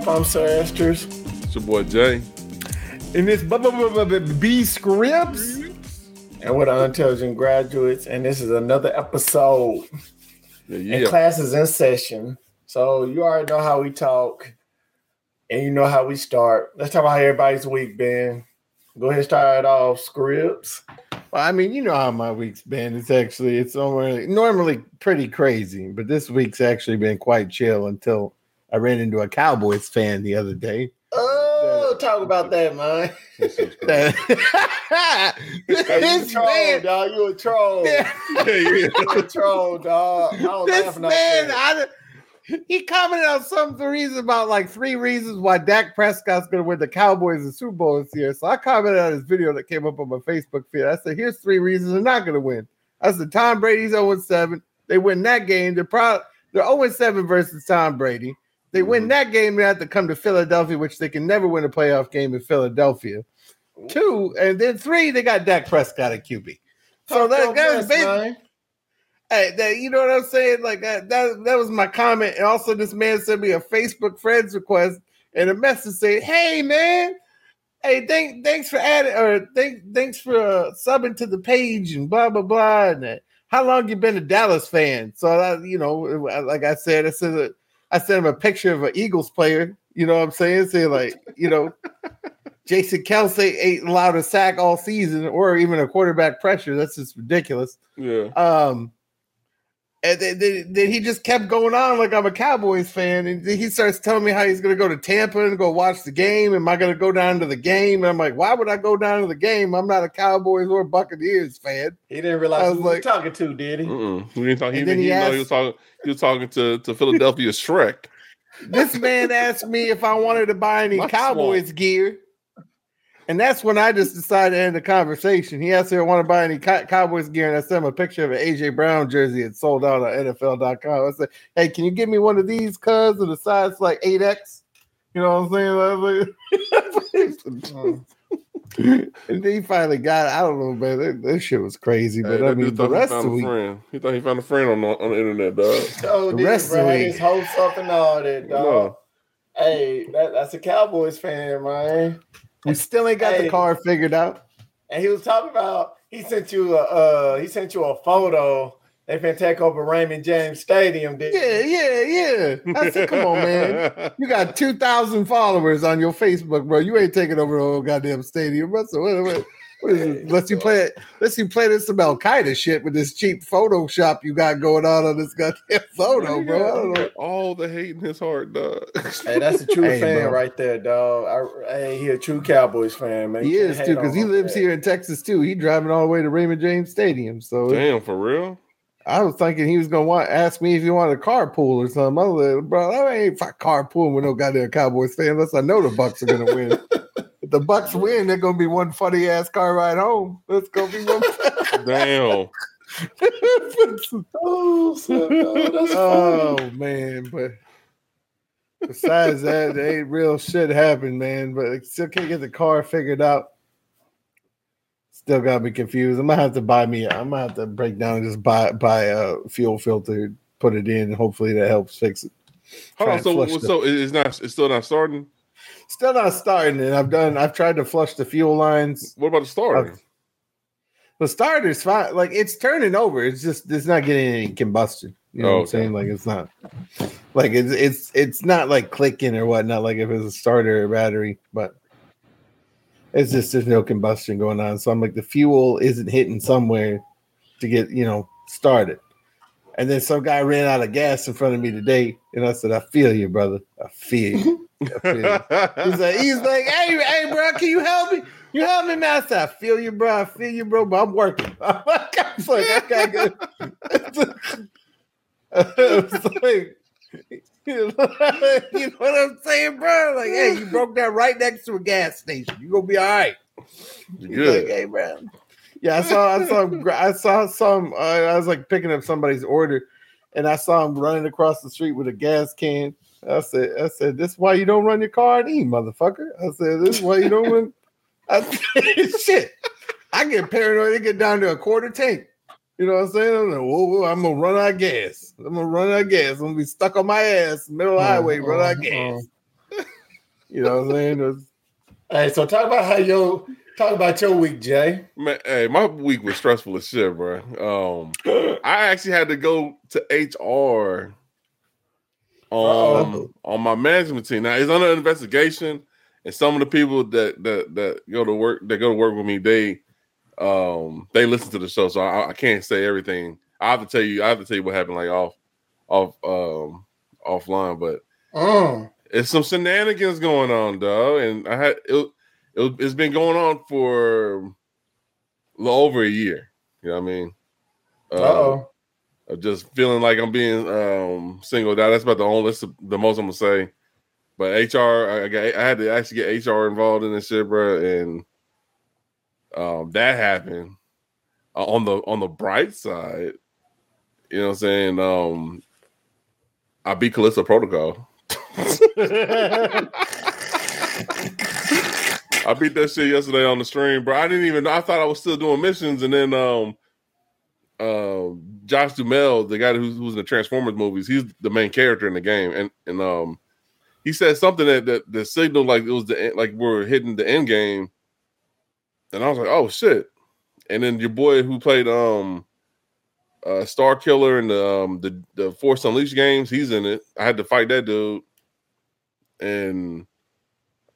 What's up? I'm Sir Esters. It's your boy Jay. And it's B Scribbs. And we're the Unintelligent Graduates. And this is another episode. Yeah, And class is in session. So you already know how we talk. And you know how we start. Let's talk about how everybody's week been. Go ahead and start it off, Scribbs. Well, I mean, you know how my week's been. It's actually it's normally normally pretty crazy, but this week's actually been quite chill until I ran into a Cowboys fan the other day. Oh, talk about that, man. This. That- you a this troll, man, dog. You a troll. Yeah. Yeah, yeah. You a troll, dog. I don't this man, I, I, he commented on some reason about like three reasons why Dak Prescott's going to win the Cowboys the Super Bowl this year. So I commented on his video that came up on my Facebook feed. I said, "Here's three reasons they're not going to win." I said, "Tom Brady's 0 7. They win that game. They're probably they're 0 7 versus Tom Brady. They win Mhm. that game. They have to come to Philadelphia, which they can never win a playoff game in Philadelphia. Two, and then three, they got Dak Prescott at QB. So that, that was basically Hey, that, you know what I'm saying? Like that, that, that was my comment. And also, this man sent me a Facebook friends request and a message saying, "Hey, man, hey, thank, thanks for adding or thank, thanks for uh, subbing to the page and blah blah blah." And uh, how long you been a Dallas fan? So, I, you know, like I said, I said, I sent him a picture of an Eagles player. You know what I'm saying? Saying like, you know. Jason Kelce ain't allowed a sack all season or even a quarterback pressure. That's just ridiculous. yeah. Um, and then, then, then he just kept going on like I'm a Cowboys fan, and then he starts telling me how he's going to go to Tampa and go watch the game. Am I going to go down to the game? And I'm like, why would I go down to the game? I'm not a Cowboys or Buccaneers fan. He didn't I realize was who he was talking to, did he? Mm-mm. He didn't talk. He, didn't he know asked- he was talking. He was talking to to Philadelphia Shrek. This man asked me if I wanted to buy any That's Cowboys gear. And that's when I just decided to end the conversation. He asked me if I want to buy any Cow- Cowboys gear, and I sent him a picture of an AJ Brown jersey. It sold out on NFL.com. I said, "Hey, can you give me one of these, cuz, of the size like 8X?" You know what I'm saying? And then he finally got it. I don't know, man. That, that shit was crazy. Hey, But I mean, the rest of the week, friend. He thought he found a friend on the, on the internet, dog. Oh, The dude, rest of bro, the his week. hopes up and all that, dog. No. Hey, that, that's a Cowboys fan, man. We still ain't got Hey. the car figured out. And he was talking about he sent you a uh he sent you a photo. They finna take over Raymond James Stadium, did Yeah, yeah, yeah. I said, come on, man. You got 2,000 followers on your Facebook, bro. You ain't taking over the whole goddamn stadium, bro. So what, what, what is it? Let's you play it. Let's you play this some Al Qaeda shit with this cheap Photoshop you got going on on this goddamn photo, bro. I don't know. All the hate in his heart, dog. Hey, that's a true Hey, fan bro. right there, dog. I, hey, he a true Cowboys fan, man. He You is too, because he lives that. here in Texas too. He driving all the way to Raymond James Stadium. So Damn, for real? I was thinking he was gonna want ask me if he wanted a carpool or something. I was like, bro, I ain't fi- carpooling with no goddamn Cowboys fan unless I know the Bucks are gonna win. if the Bucks win, they're gonna be one funny ass car ride home. That's gonna be one. Damn. Oh, so, oh, that's funny. man, but besides that, there ain't real shit happened, man. But I still can't get the car figured out. Still gotta be confused. I'm gonna have to buy me. I'm gonna have to break down and just buy buy a fuel filter, put it in, and hopefully that helps fix it. Hold on. and So, the- so it's not. It's still not starting. Still not starting, and I've done. I've tried to flush the fuel lines. What about the starting? The starter's fine. Like it's turning over. It's just it's not getting any combustion. You know Oh, what I'm okay. saying? Like it's not. Like it's it's it's not like clicking or whatnot. Like if it's a starter or battery, but it's just there's no combustion going on. So I'm like the fuel isn't hitting somewhere to get you know started. And then some guy ran out of gas in front of me today, and I said, "I feel you, brother. I feel you." I feel you. He's like, he's like, hey, hey, bro, can you help me? You help me, man. I feel you, bro. I feel you, bro, but I'm working. I'm like, I was like, I gotta go. Like, you know, what I'm saying, bro? Like, hey, you broke down right next to a gas station. You gonna be all right. He's Good. like, hey, bro. Yeah, I saw, I saw, I saw some. Uh, I was like picking up somebody's order, and I saw him running across the street with a gas can. I said, I said, this is why you don't run your car at E, motherfucker. I said, this is why you don't run. I said, shit. I get paranoid. It get down to a quarter tank. You know what I'm saying? I'm like, whoa, whoa, I'm gonna run out of gas. I'm gonna run out of gas. I'm gonna be stuck on my ass, middle of the highway, run out of gas. You know what I'm saying? It was- Hey, so talk about how your talk about your week, Jay. Man, hey, my week was stressful as shit, bro. Um, I actually had to go to HR on Uh-oh. on my management team. Now it's under investigation, and some of the people that that that go to work that go to work with me, they um they listen to the show, so I, I can't say everything. I have to tell you, I have to tell you what happened like off off um offline, but Mm. it's some shenanigans going on, though, And I had it, it it's been going on for over a year. You know what I mean? Uh oh. Of just feeling like I'm being um singled out. That's about the only that's the, most I'm gonna say. But HR, I, got, I had to actually get HR involved in this shit, bro, and um that happened. Uh, on the on the bright side, you know what I'm saying? Um I beat Callisto Protocol. I beat that shit yesterday on the stream, bro. I didn't even I thought I was still doing missions, and then um uh, Josh Duhamel, the guy who's, who's in the Transformers movies, he's the main character in the game, and and um, he said something that that, that signaled like it was the like we're hitting the end game, and I was like, oh shit! And then your boy who played um, uh, Star Killer in the um the the Force Unleashed games, he's in it. I had to fight that dude, and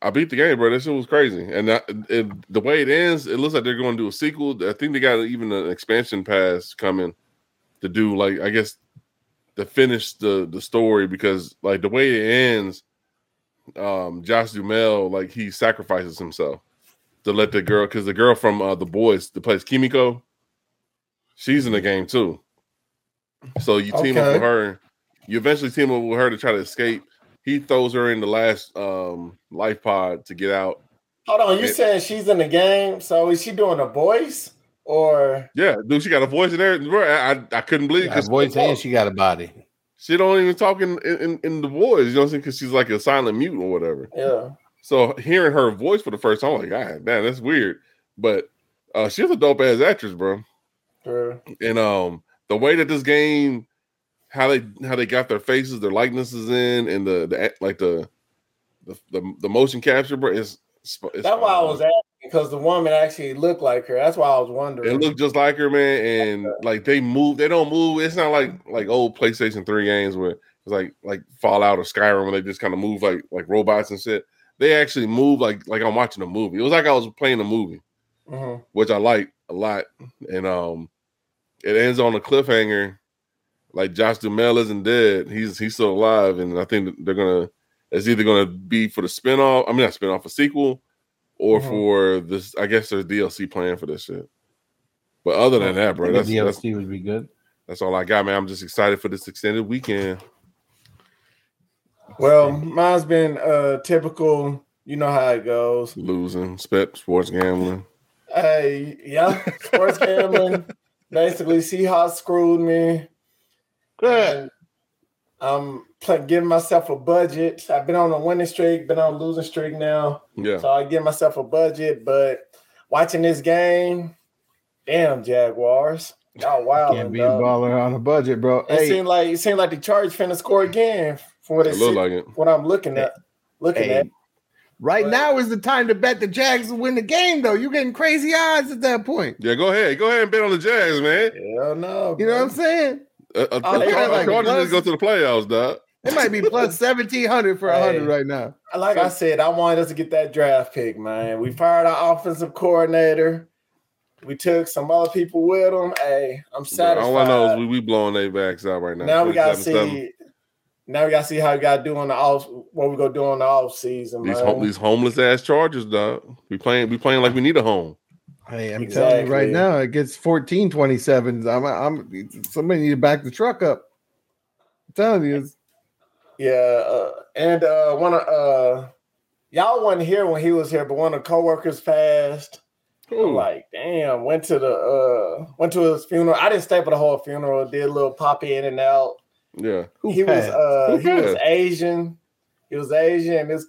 I beat the game, bro. That shit was crazy. And it, the way it ends, it looks like they're going to do a sequel. I think they got even an expansion pass coming to do like I guess to finish the the story because like the way it ends, um, Josh Duhamel like he sacrifices himself to let the girl because the girl from uh, the boys that plays Kimiko, she's in the game too. So you team up with her. You eventually team up with her to try to escape. He throws her in the last um, life pod to get out. Hold on, you saying she's in the game? So is she doing the voice or Yeah, dude, she got a voice in there. Bro, I, I, I couldn't believe a because voice and she got a body. she don't even talk in, in, in the voice, you know what I'm saying? Because she's like a silent mute or whatever. yeah? So hearing her voice for the first time, I'm like, God, damn, that's weird. But uh, she's a dope ass actress, bro. True. And um, the way that this game, how they how they got their faces, their likenesses in, and the the like the the the, the motion capture, bro, is it's That's why I was asking because the woman actually looked like her. That's why I was wondering. It looked just like her, man, and like they move. They don't move. It's not like like old PlayStation Three games where it's like like Fallout or Skyrim where they just kind of move like like robots and shit. They actually move like like I'm watching a movie. It was like I was playing a movie, Mhm. which I like a lot. And um, it ends on a cliffhanger. Like Josh Duhamel isn't dead; he's he's still alive, and I think they're gonna. It's either gonna be for the spinoff. I mean, not spinoff, a sequel, or Mhm. for this. I guess there's DLC plan for this shit. But other than that, bro, that's, think the that's DLC would be good. that's all I got, man. I'm just excited for this extended weekend. Well, mine's been uh typical. You know how it goes. Losing, spit, sports gambling. Hey, yeah, sports gambling. Basically, Seahawks screwed me. And I'm pl- giving myself a budget. I've been on a winning streak, been on a losing streak now. Yeah, So I give myself a budget, but watching this game, damn Jaguars. Y'all wild. Can't be a baller on a budget, bro. It Hey, seemed like it seemed like the Charge finna score again from what it it looked like it. what I'm looking at. Looking hey, at. right But- now is the time to bet the Jags will win the game, though. You're getting crazy odds at that point. Yeah, go ahead, go ahead and bet on the Jags, man. Hell no. You know what I'm saying? Uh, uh, Oh, they got like Chargers plus- just go to the playoffs, dog. It might be plus seventeen hundred for a hundred Hey. right now. Like I said, I wanted us to get that draft pick, man. We fired our offensive coordinator. We took some other people with them. Hey, I'm satisfied. All I know is we, we blowing their backs out right now. now we gotta 27-7. see. Now we gotta see how we gotta do on the off. What we gonna do on the off season, these man. home, these homeless ass Chargers, dog. We playing we playing like we need a home. Hey, I'm telling you right now, it gets 14 27. I'm, I'm somebody need to back the truck up. I'm telling you, it's- Yeah, uh, and uh, one of uh, y'all wasn't here when he was here, but one of the coworkers passed. I'm like, damn, went to the uh, went to his funeral. I didn't stay for the whole funeral. Did a little pop in and out. yeah. who he was passed? uh, Who he was? Asian. He was Asian. It's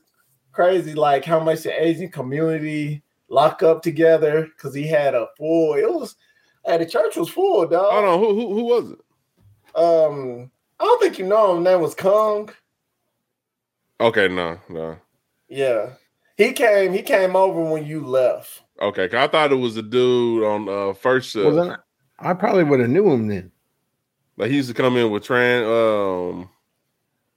crazy, like how much the Asian community lock up together because he had a full. It was, hey, the church was full, dog. Hold on, who who who was it? Um, I don't think you know him. Name was Kung. Okay, no, no. Yeah, he came. He came over when you left. Okay, 'cause I thought it was a dude on uh first shift. Well, then I probably would have knew him then. like he used to come in with Tran, um,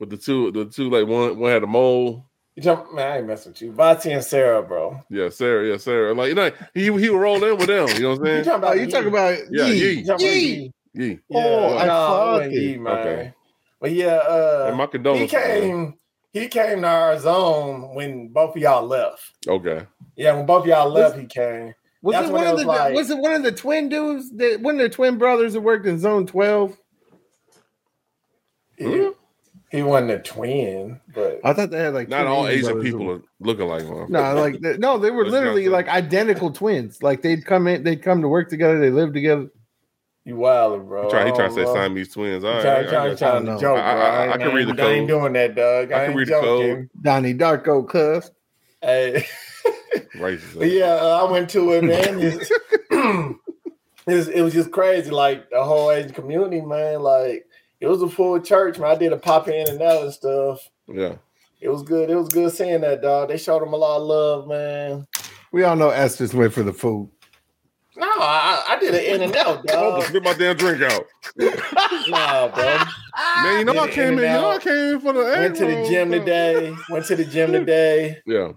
with the two, the two like one, one had a mole. You jump, man. I ain't messing with you, Vati and Sarah, bro. Yeah, Sarah. Yeah, Sarah. Like you know, he he would roll in with them. You know what I'm You saying? talking Oh, about? you talking about Yeah, Yee. Yee. You talking Yee. Yee. Yeah. Yeah, Oh, I no, fuck it. Yee, man. Okay. But yeah, uh, And my he condolences. man. came. He came to our zone when both of y'all left. Okay. Yeah, when both of y'all left, he came. Was That's it one it of the like- was it one of the twin dudes that one of the twin brothers that worked in zone 12? He, Hmm? he wasn't a twin, but I thought they had like Not all Asian people are looking like one. No, like they- no, they were literally like identical twins. Like they'd come in, they'd come to work together, they lived together. You wild, bro. He try, he trying to don't say know. Siamese twins. All He right, trying, I- I trying, got trying to joke, I- I- I- I can read the I ain't doing that, Doug. I I, can ain't read the joking. code. Donnie Darko, cuz. Hey, Racist. yeah, uh, I went to it, man. It's- it, was, it was just crazy, like the whole Asian community, man. Like it was a full church, man. I did a pop in and out and stuff. Yeah. It was good. It was good seeing that, dog. They showed him a lot of love, man. We all know S just went for the food. No, I, I did an in and out, dog. spit my damn drink out. nah, bro. Man, you know Did I came in in. You know I came in for the Went to the gym bro. today. Went to the gym today. Yeah.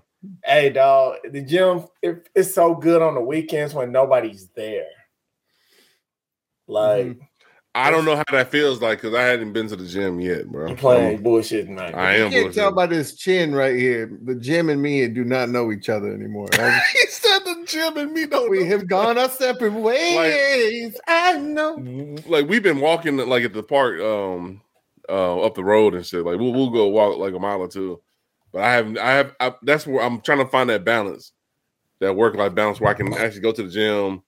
Hey, dog, the gym it, it's so good on the weekends when nobody's there. Like Mhm. I don't know how that feels like because I hadn't been to the gym yet, bro. you playing bullshit tonight. I am. You can't tell bullshitting. by this chin right here. The gym and me do not know each other anymore. right? he said the gym and me don't. we know. have gone our separate ways. I know. like we've been walking like at the park um uh up the road and shit like we'll, we'll go walk like a mile or two but i haven't i have I, that's where i'm trying to find that balance that work life balance where i can actually go to the gym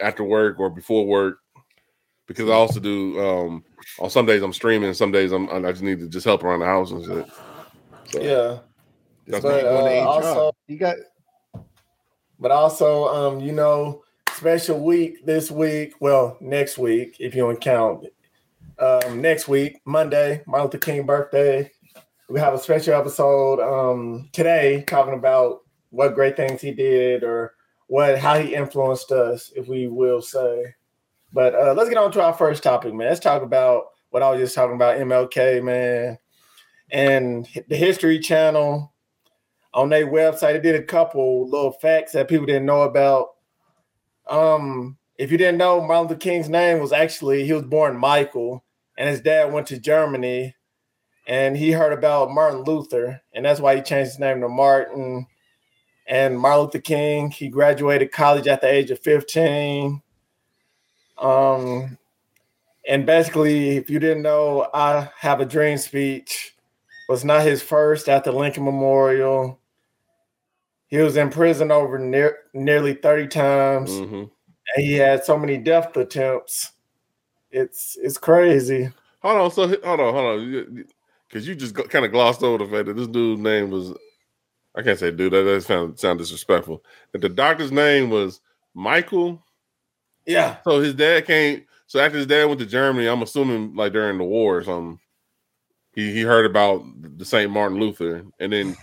after work or before work because i also do um on some days i'm streaming some days i'm i just need to just help around the house and shit so, yeah, but uh, also, you got but also, um, you know, special week this week. Well, next week, if you want to count. Um, next week, Monday, Martin Luther King birthday. We have a special episode um today talking about what great things he did or what how he influenced us, if we will say. But uh, let's get on to our first topic, man. Let's talk about what I was just talking about, MLK, man, and the History Channel on their website. They did a couple little facts that people didn't know about. Um, if you didn't know, Martin Luther King's name was actually he was born Michael, and his dad went to Germany, and he heard about Martin Luther, and that's why he changed his name to Martin. And Martin Luther King, he graduated college at the age of 15. Um, and basically, if you didn't know, I have a dream speech was not his first at the Lincoln Memorial. He was in prison over near, nearly 30 times, mhm. and he had so many death attempts. It's it's crazy. hold on so hold on hold on because you just kind of glossed over the fact that this dude's name was i can't say dude that does sound, sound disrespectful that the doctor's name was michael Yeah, So his dad came. So after his dad went to Germany, I'm assuming like during the war or something, he he heard about the Saint Martin Luther, and then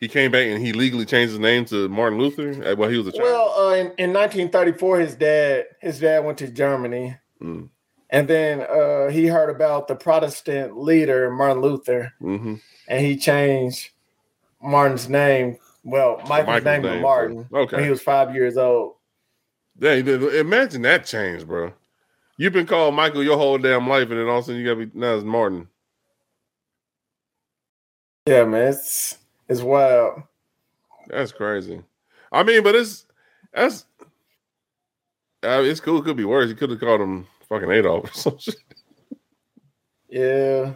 he came back and he legally changed his name to Martin Luther uh, while he was a child. Well, uh, in, in 1934, his dad his dad went to Germany, Mm. and then uh, he heard about the Protestant leader Martin Luther, hmm and he changed Martin's name. Well, Michael's, Michael's name, name, to Martin okay. when he was five years old. Yeah, imagine that change, bro. You've been called Michael your whole damn life, and then all of a sudden you gotta be now it's Martin. Yeah, man, it's it's wild. That's crazy. I mean, but it's that's uh, it's cool. It could be worse. You could have called him fucking Adolf or some shit. Yeah,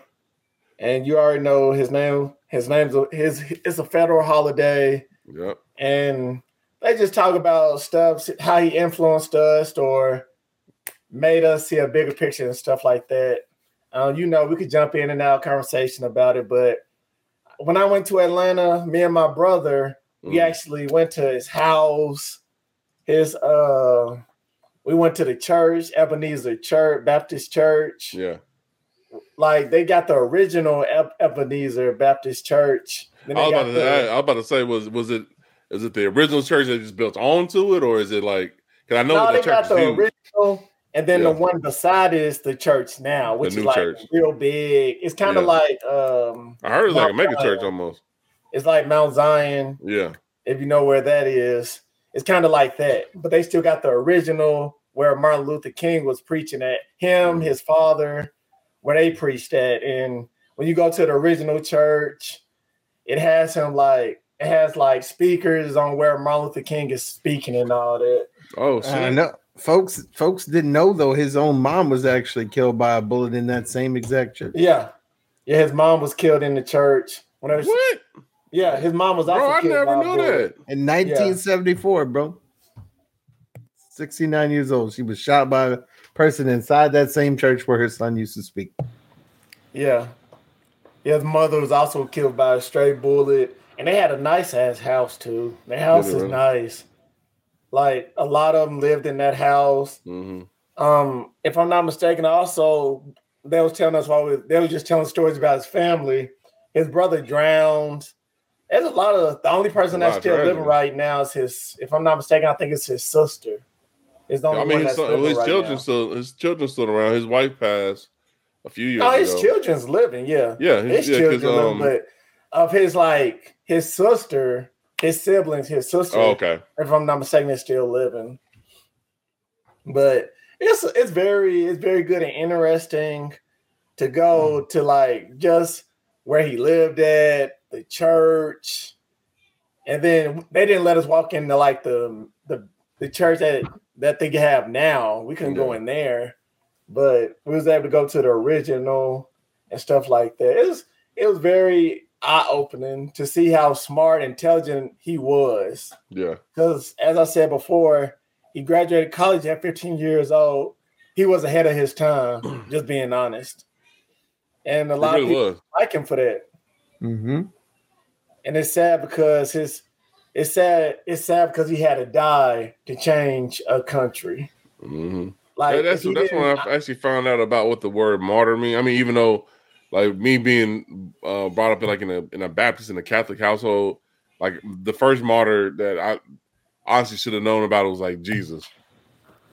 and you already know his name. His name's a, his. It's a federal holiday. Yep. and they just talk about stuff, how he influenced us or made us see a bigger picture and stuff like that. Um, you know, we could jump in and out conversation about it, but when I went to Atlanta, me and my brother, we Mm. actually went to his house. His uh, we went to the church, Ebenezer Church, Baptist Church. Yeah. Like they got the original Eb- Ebenezer Baptist Church I was, about to, the, I, I was about to say, was was it is it the original church that just built onto it, or is it like? Because I know no, the they got the original, and then yeah. the one beside is the church now, which is like church. real big. It's kind of yeah. like um I heard it's Mount like a mega church almost. It's like Mount Zion. Yeah. If you know where that is, it's kind of like that. But they still got the original where Martin Luther King was preaching at. Him, mm-hmm. his father, where they preached at. And when you go to the original church, it has him like it has like speakers on where Martin Luther King is speaking and all that. Oh, shit. I know. Folks, folks didn't know though. His own mom was actually killed by a bullet in that same exact church. Yeah, yeah. His mom was killed in the church. When I was, what? Yeah, his mom was also bro, I killed never knew that. In 1974, yeah. bro. 69 years old. She was shot by a person inside that same church where her son used to speak. Yeah. Yeah, his mother was also killed by a stray bullet. And they had a nice ass house too. The house is nice. Like a lot of them lived in that house. Mm-hmm. Um, if I'm not mistaken, also they was telling us while we, they were just telling stories about his family. His brother drowned. There's a lot of the only person that's still living right now is his. If I'm not mistaken, I think it's his sister. Is the only I mean, his, son, his right children now. still his children still around. His wife passed a few years. No, his ago. children's living. Yeah, yeah, his, his yeah, children um, living, but of his like his sister, his siblings, his sister. Oh, okay. If I'm not mistaken, is still living. But it's it's very it's very good and interesting to go mm. to like just where he lived at the church, and then they didn't let us walk into like the the the church that that they have now. We couldn't go in there, but we was able to go to the original and stuff like that. It was it was very eye opening to see how smart, intelligent he was. Yeah. Because as I said before, he graduated college at 15 years old. He was ahead of his time, just being honest. And a lot really of people was. like him for that. Mm-hmm. And it's sad because his it's sad. It's sad because he had to die to change a country. Mm-hmm. Like yeah, that's that's when I actually found out about what the word martyr mean. I mean, even though like me being uh, brought up in like in a in a Baptist in a Catholic household, like the first martyr that I honestly should have known about was like Jesus.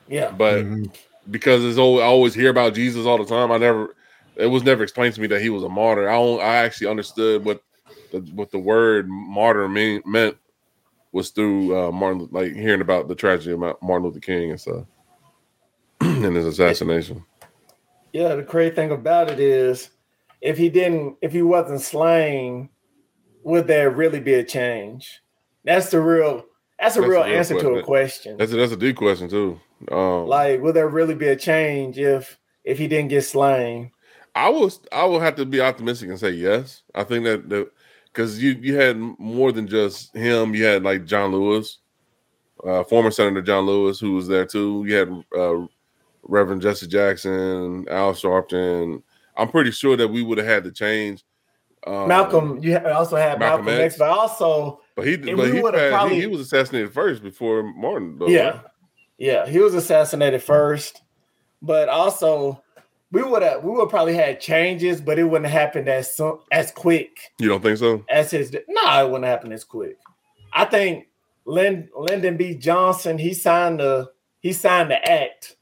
Yeah, but mm-hmm. because it's always, I always hear about Jesus all the time, I never it was never explained to me that he was a martyr. I I actually understood what the, what the word martyr mean, meant was through uh, Martin, like hearing about the tragedy of Martin Luther King and stuff, and his assassination. Yeah, the crazy thing about it is if he didn't, if he wasn't slain, would there really be a change? That's the real. That's a that's real, a real answer question. to a question. That's a, that's a deep question too. Um, like, will there really be a change if if he didn't get slain? I was I will have to be optimistic and say yes. I think that the because you you had more than just him. You had like John Lewis, uh, former Senator John Lewis, who was there too. You had uh, Reverend Jesse Jackson, Al Sharpton, I'm pretty sure that we would have had to change. Um, Malcolm, you also had Malcolm, Malcolm X, X, but also, but he, but he, probably, he, he, was assassinated first before Martin. Though, yeah, right? yeah, he was assassinated first, but also we would have we would probably had changes, but it wouldn't have happened as soon, as quick. You don't think so? As his no, nah, it wouldn't happen as quick. I think Lynd, Lyndon B. Johnson he signed the he signed the act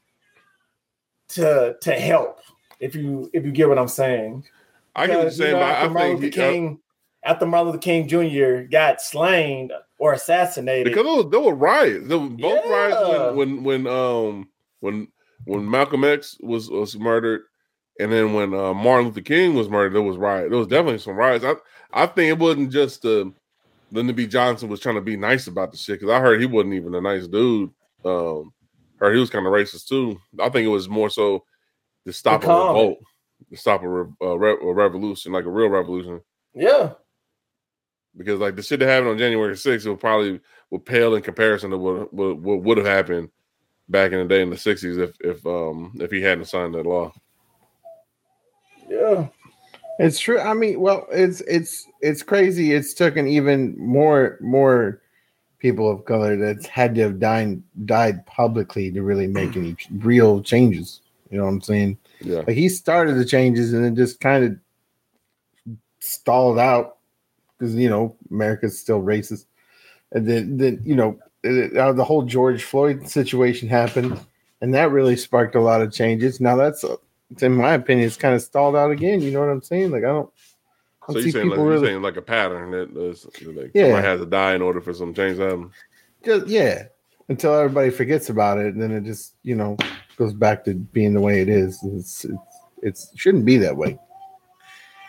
to to help if you if you get what I'm saying. I get what you're saying, you know, but I Martin think Luther uh, King, uh, after Martin Luther King Jr. got slain or assassinated because there, was, there were riots. There were both yeah. riots when, when when um when when Malcolm X was was murdered, and then when uh, Martin Luther King was murdered, there was riot. There was definitely some riots. I I think it wasn't just uh, Lyndon B. Johnson was trying to be nice about the shit because I heard he wasn't even a nice dude. Um, heard he was kind of racist too. I think it was more so to stop a revolt, to stop a, re, a, re, a, revolution, like a real revolution. Yeah. Because like the shit that happened on January 6th will probably will pale in comparison to what, what, what would have happened back in the day in the 60s if if um if he hadn't signed that law. Yeah. It's true. I mean, well, it's it's it's crazy. It's taken even more more people of color that's had to have died died publicly to really make any real changes. You know what I'm saying? Yeah. Like he started the changes and then just kind of stalled out because you know America's still racist, and then then you know it, uh, the whole George Floyd situation happened, and that really sparked a lot of changes. Now that's, uh, in my opinion, it's kind of stalled out again. You know what I'm saying? Like I don't. I don't so you're saying, like, really... you're saying like a pattern that like yeah. somebody has to die in order for some change to happen. Just yeah, until everybody forgets about it, and then it just you know goes back to being the way it is. It's, it's, it's it shouldn't be that way.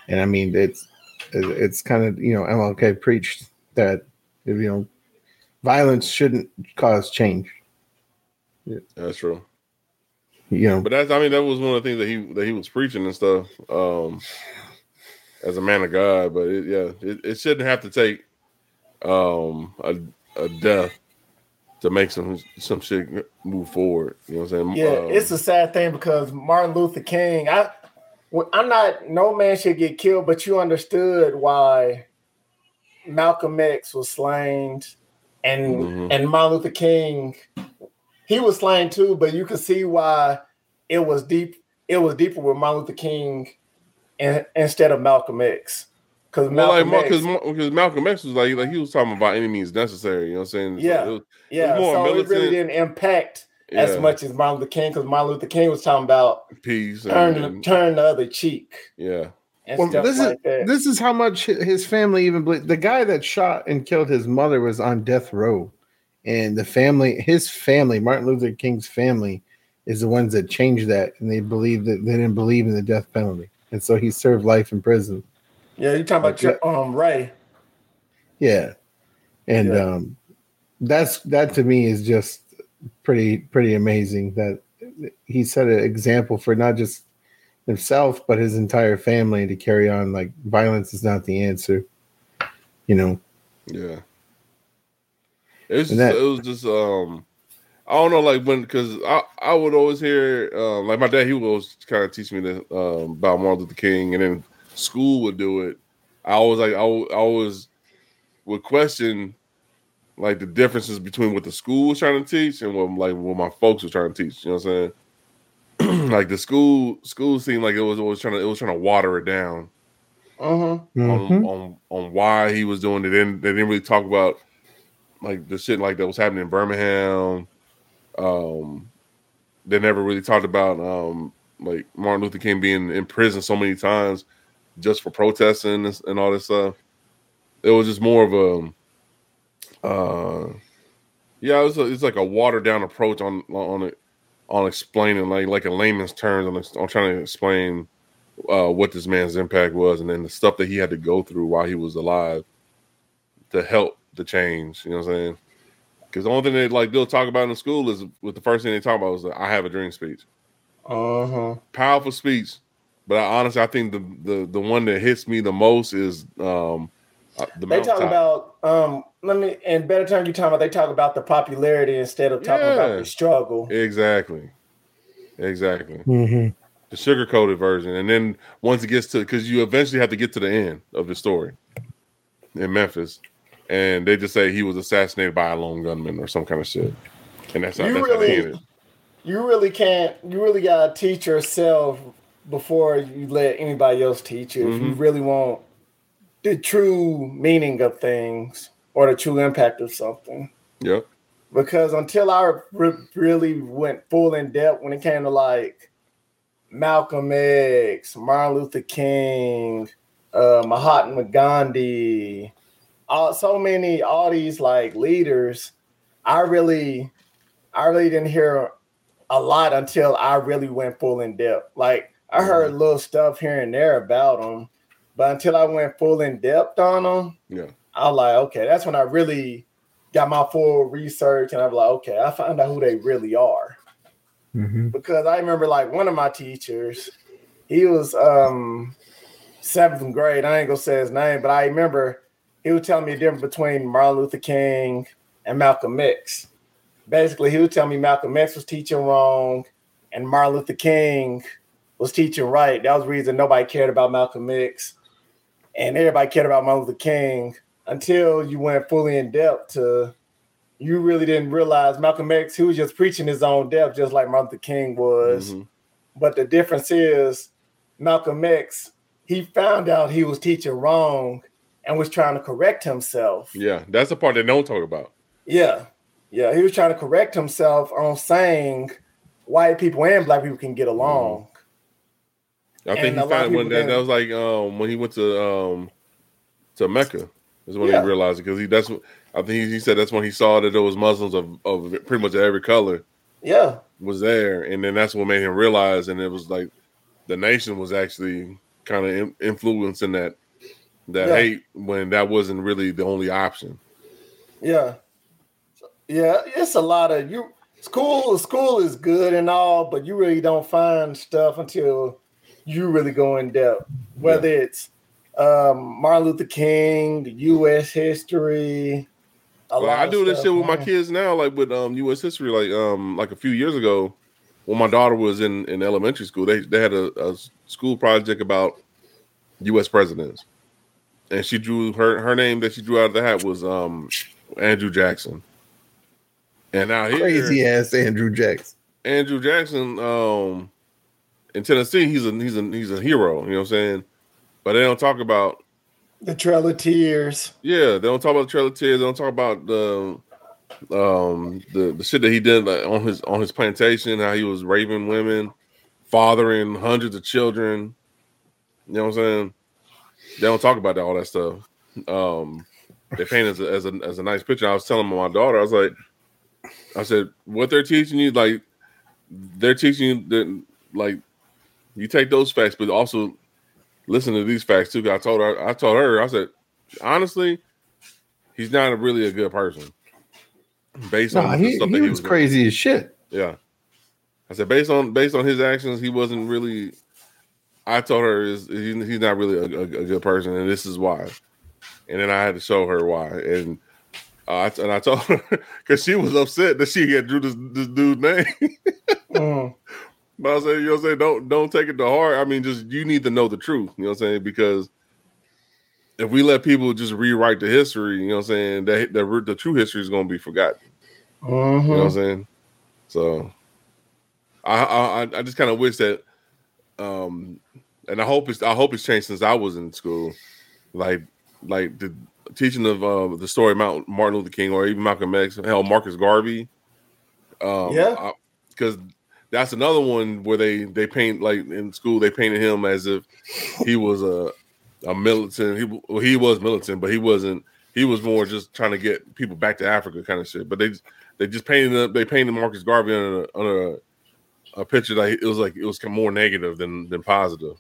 And I mean, it's it's kind of you know MLK preached that you know violence shouldn't cause change. Yeah. That's true. You know, but that's I mean that was one of the things that he that he was preaching and stuff um as a man of God. But it, yeah, it, it shouldn't have to take um a, a death to make some some shit move forward. You know what I'm saying? Yeah, um, it's a sad thing because Martin Luther King. I I'm not. No man should get killed, but you understood why Malcolm X was slain, and mm-hmm. and Martin Luther King, he was slain too. But you could see why it was deep. It was deeper with Martin Luther King, and, instead of Malcolm X. Because well, Malcolm, like, X, because Malcolm X was like like he was talking about any means necessary. You know what I'm saying? Yeah, it was, yeah. It so militant. it really didn't impact yeah. as much as Martin Luther King because Martin Luther King was talking about peace, turn and, turn the other cheek. Yeah. Well, this like is that. this is how much his family even believed. The guy that shot and killed his mother was on death row, and the family, his family, Martin Luther King's family, is the ones that changed that, and they believed that they didn't believe in the death penalty, and so he served life in prison. Yeah, you talking about your, um Ray? Yeah, and yeah. um, that's that to me is just pretty pretty amazing that he set an example for not just himself but his entire family to carry on like violence is not the answer you know yeah it was, just, that, it was just um I don't know, like when because I, I would always hear um, like my dad he would always kind of teach me the, um, about Martin Luther King, and then school would do it. I always like I, I always would question like the differences between what the school was trying to teach and what like what my folks were trying to teach. You know what I'm saying? like the school school seemed like it was always trying to it was trying to water it down. Uh-huh. Mm-hmm. On, on on why he was doing it. They didn't, they didn't really talk about like the shit like that was happening in Birmingham. Um, they never really talked about um like Martin Luther King being in prison so many times just for protesting and, and all this stuff. It was just more of a uh, yeah, it's, it's like a watered down approach on on it on explaining like like a layman's terms on, on trying to explain uh, what this man's impact was and then the stuff that he had to go through while he was alive to help the change. You know what I'm saying? Because the only thing they like they'll talk about in school is with the first thing they talk about was "I have a dream" speech. Uh huh. Powerful speech, but I, honestly, I think the the the one that hits me the most is um uh, the they talk about um let me and better term you talking about they talk about the popularity instead of talking yeah. about the struggle. Exactly. Exactly. Mm-hmm. The sugar coated version. And then once it gets to because you eventually have to get to the end of the story in Memphis. And they just say he was assassinated by a lone gunman or some kind of shit. And that's, how, you that's really, You really can't you really gotta teach yourself before you let anybody else teach you. Mm-hmm. If you really want the true meaning of things or the true impact of something. Yep. Because until I re- really went full in depth when it came to like Malcolm X, Martin Luther King, uh, Mahatma Gandhi, all, so many all these like leaders, I really, I really didn't hear a lot until I really went full in depth. Like I heard mm-hmm. little stuff here and there about them, but until I went full in depth on them, yeah, I was like, okay, that's when I really got my full research, and I was like, okay, I found out who they really are. Mm-hmm. Because I remember like one of my teachers, he was um seventh grade. I ain't gonna say his name, but I remember he was telling me the difference between Martin Luther King and Malcolm X. Basically, he would tell me Malcolm X was teaching wrong and Martin Luther King was teaching right. That was the reason nobody cared about Malcolm X and everybody cared about Martin Luther King until you went fully in depth to you really didn't realize Malcolm X, he was just preaching his own death, just like Martin Luther King was. Mm-hmm. But the difference is Malcolm X, he found out he was teaching wrong and was trying to correct himself. Yeah, that's the part they don't talk about. Yeah, yeah, he was trying to correct himself on saying white people and black people can get along. I think And he a lot of found when that, that was like um when he went to um to Mecca is when Yeah. he realized it because he that's what I think he, he said that's when he saw that there was Muslims of, of pretty much every color Yeah, was there, and then that's what made him realize, and it was like the nation was actually kind of in, influencing that that Yeah. hate when that wasn't really the only option. yeah, yeah. It's a lot of you. School, school is good and all, but you really don't find stuff until you really go in depth. Whether it's um, Martin Luther King, the U.S. history. Lot I do this shit with my kids now, like with um U.S. history, like um like a few years ago, when my daughter was in in elementary school, they they had a, a school project about U.S. presidents, and she drew her her name that she drew out of the hat was um Andrew Jackson, and now here Crazy ass Andrew Jackson. Andrew Jackson um in Tennessee, he's a he's a he's a hero, you know what I'm saying, but they don't talk about The Trail of Tears. Yeah, they don't talk about the Trail of Tears. They don't talk about the um the, the shit that he did like, on his on his plantation, how he was raping women, fathering hundreds of children. You know what I'm saying? They don't talk about that, all that stuff. Um they paint as a, as a as a nice picture. I was telling my daughter, I was like, I said, what they're teaching you, like they're teaching you that like you take those facts, but also listen to these facts too. 'cause I told her, I told her, I said, honestly, he's not a really a good person. Based Nah, on the he, stuff he that was doing. crazy as shit. Yeah. I said based on based on his actions, he wasn't really. I told her is he, he's not really a, a, a good person, and this is why. And then I had to show her why, and uh, I, and I told her because she was upset that she had drew this this dude's name. Mm. But I said, you know what I'm saying? Don't don't take it to heart. I mean, just you need to know the truth, you know what I'm saying? Because if we let people just rewrite the history, you know what I'm saying, that the, the true history is gonna be forgotten. You know what I'm saying? So I I, I just kind of wish that um and I hope it's I hope it's changed since I was in school. Like like the teaching of uh, the story of Mount Martin Luther King or even Malcolm X, hell Marcus Garvey. Um Yeah. because that's another one where they they paint like in school they painted him as if he was a a militant. He well, he was militant, but he wasn't. He was more just trying to get people back to Africa, kind of shit. But they they just painted up. They painted Marcus Garvey on a, on a, a picture that it was like it was more negative than than positive.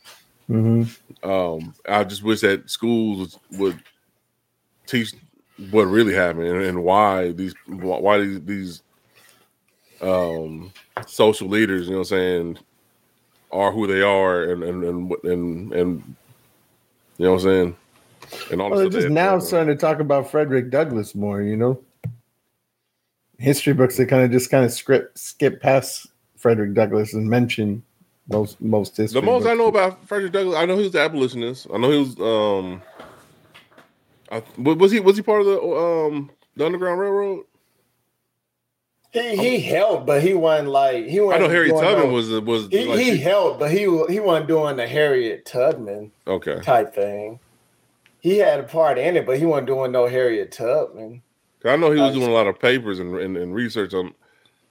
Mm-hmm. Um, I just wish that schools would teach what really happened and, and why these why these these um social leaders, you know what I'm saying, are who they are and and and what- and, and you know what I'm saying? And all Well, they're just now starting to talk about Frederick Douglass more, you know. History books they kind of just kind of script skip past Frederick Douglass and mention most most history. The most I know about Frederick Douglass, I know he was an abolitionist. I know he was um I, was he was he part of the um the Underground Railroad? He he helped, but he wasn't like he I wasn't. I know Harry Tubman no- was was He, like, he helped, but he he wasn't doing the Harriet Tubman okay. type thing. He had a part in it, but he wasn't doing no Harriet Tubman. I know he was doing a lot of papers and, and, and research on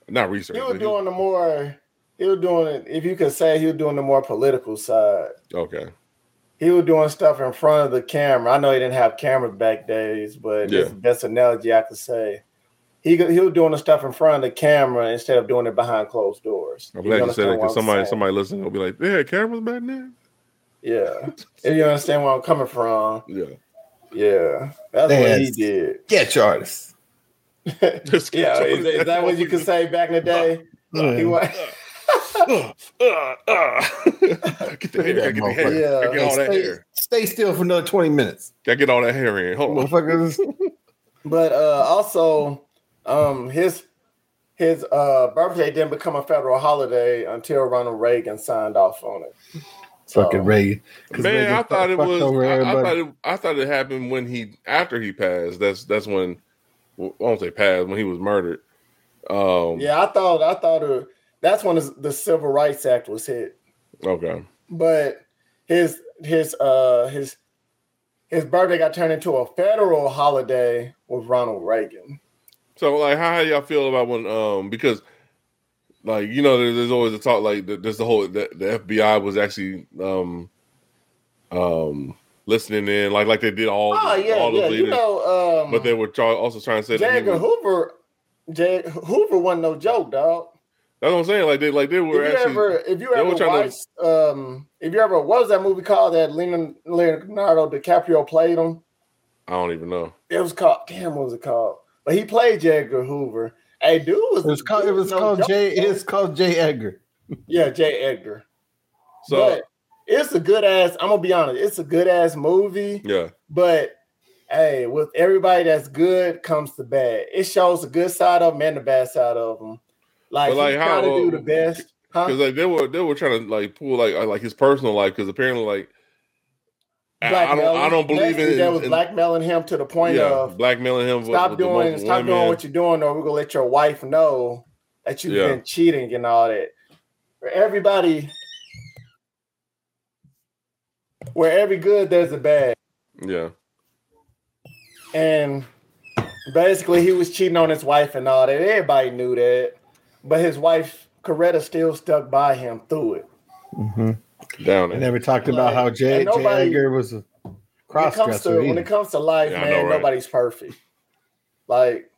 not research. He was doing the more. He was doing it. If you could say, he was doing the more political side. okay. He was doing stuff in front of the camera. I know he didn't have cameras back days, but Yeah. that's the best analogy I could say. He go- he was doing the stuff in front of the camera instead of doing it behind closed doors. I'm glad you understand said it because somebody saying. somebody listening will be like, "Yeah, cameras back then." Yeah, if you understand where I'm coming from, Yeah, yeah, that's They what had- he did. Sketch artist. Just- Yeah, is, is that what you could say back in the day? He wa- Uh, uh, uh. get the hair, get the hair, motherfucker. Get all that stay, hair. stay still for another 20 minutes. Gotta get all that hair in. Hold on. Motherfuckers. But uh, also, um, his his uh, birthday didn't become a federal holiday until Ronald Reagan signed off on it. Fucking Reagan. Man, Reagan I thought it was. I, I thought it. I thought it happened when he after he passed. That's that's when. well, I won't say passed when he was murdered. Um, Yeah, I thought I thought it, that's when the, the Civil Rights Act was hit. Okay. But his his uh his his birthday got turned into a federal holiday with Ronald Reagan. So, like, how, how y'all feel about when, um, because, like, you know, there's, there's always a talk, like, there's the whole, the, the FBI was actually, um, um, listening in, like, like they did all, Oh yeah, all yeah. the You leaders, know, know, um, but they were try, also trying to say that J. was, Hoover, J. Hoover wasn't no joke, dog. that's what I'm saying. Like, they, like, they If were you actually, ever, if you ever trying to- watched, um, if you ever, what was that movie called that Leonardo DiCaprio played him? I don't even know. It was called. Damn, what was it called? But he played J. Edgar Hoover. Hey, dude was It was called. It was no called joke, J. It's called J. Edgar. Yeah, J. Edgar. So, but it's a good ass. I'm gonna be honest. It's a good ass movie. yeah. But hey, with everybody that's good comes the bad. It shows the good side of them and the bad side of them. Like, But, like, he's how- to do the best. Huh? Because like they were they were trying to like pull like like his personal life because apparently like I- I don't I don't believe Basically, in, That was blackmailing him to the point yeah of blackmailing him. with- stop with the doing stop doing what you're doing, or we're gonna let your wife know that you've Yeah. been cheating and all that. For everybody, where every good there's a bad, Yeah, and basically he was cheating on his wife and all that. Everybody knew that, but his wife Coretta still stuck by him through it. Mm-hmm. Down I there. never talked about Like, how Jay, and nobody- J. Edgar was a When it cross comes to dresser. when it comes to life, Yeah, man, know, right? nobody's perfect. Like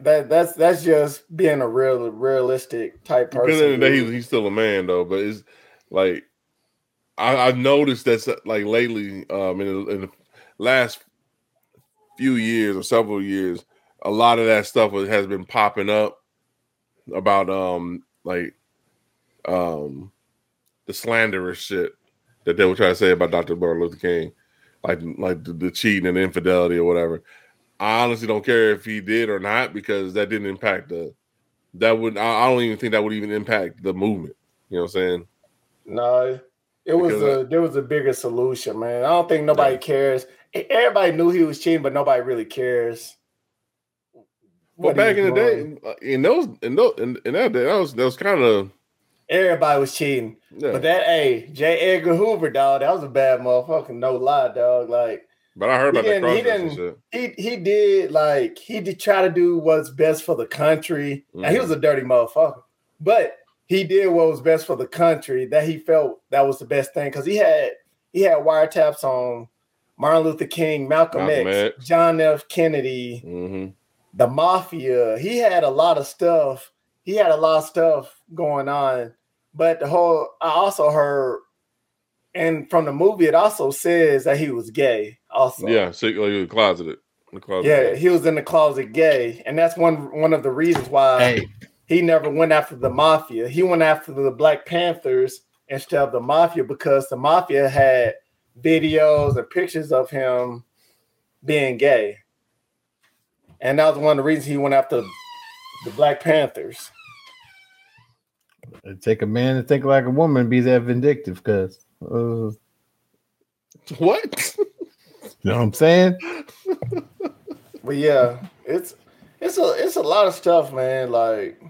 that that's that's just being a real realistic type person. Because in the day he's, he's still a man though, but it's like I, I've noticed that like lately, um, in the, in the last few years or several years, a lot of that stuff has been popping up about um like um the slanderous shit that they were trying to say about Dr. Martin Luther King, like like the, the cheating and infidelity or whatever. I honestly don't care if he did or not because that didn't impact the that would I I don't even think that would even impact the movement. You know what I'm saying? No, it was Because a there was a bigger solution, man. I don't think nobody cares. E- Everybody knew he was cheating, but nobody really cares. Well, what back in the doing. day, uh, in those in those in, in that day, that was that was kind of everybody was cheating. yeah. But that, hey, J. Edgar Hoover, dog, that was a bad motherfucker. No lie, dog. Like But I heard he about that didn't- he shit. didn't- he he did like he did try to do what's best for the country. Now, he was Mm-hmm. a dirty motherfucker, but he did what was best for the country. That he felt that was the best thing because he had he had wiretaps on Martin Luther King, Malcolm, Malcolm X, X. John F. Kennedy, hmm the mafia. He had a lot of stuff. He had a lot of stuff going on. But the whole I also heard and from the movie it also says that he was gay also. Yeah, so he was closeted. The closet. Yeah, he was in the closet gay. And that's one one of the reasons why Hey, he never went after the mafia. He went after the Black Panthers instead of the mafia because the mafia had videos and pictures of him being gay. And that was one of the reasons he went after the Black Panthers. It'd take a man to think like a woman, be that vindictive, because uh, what? you know what I'm saying. But yeah, it's it's a it's a lot of stuff, man. Like,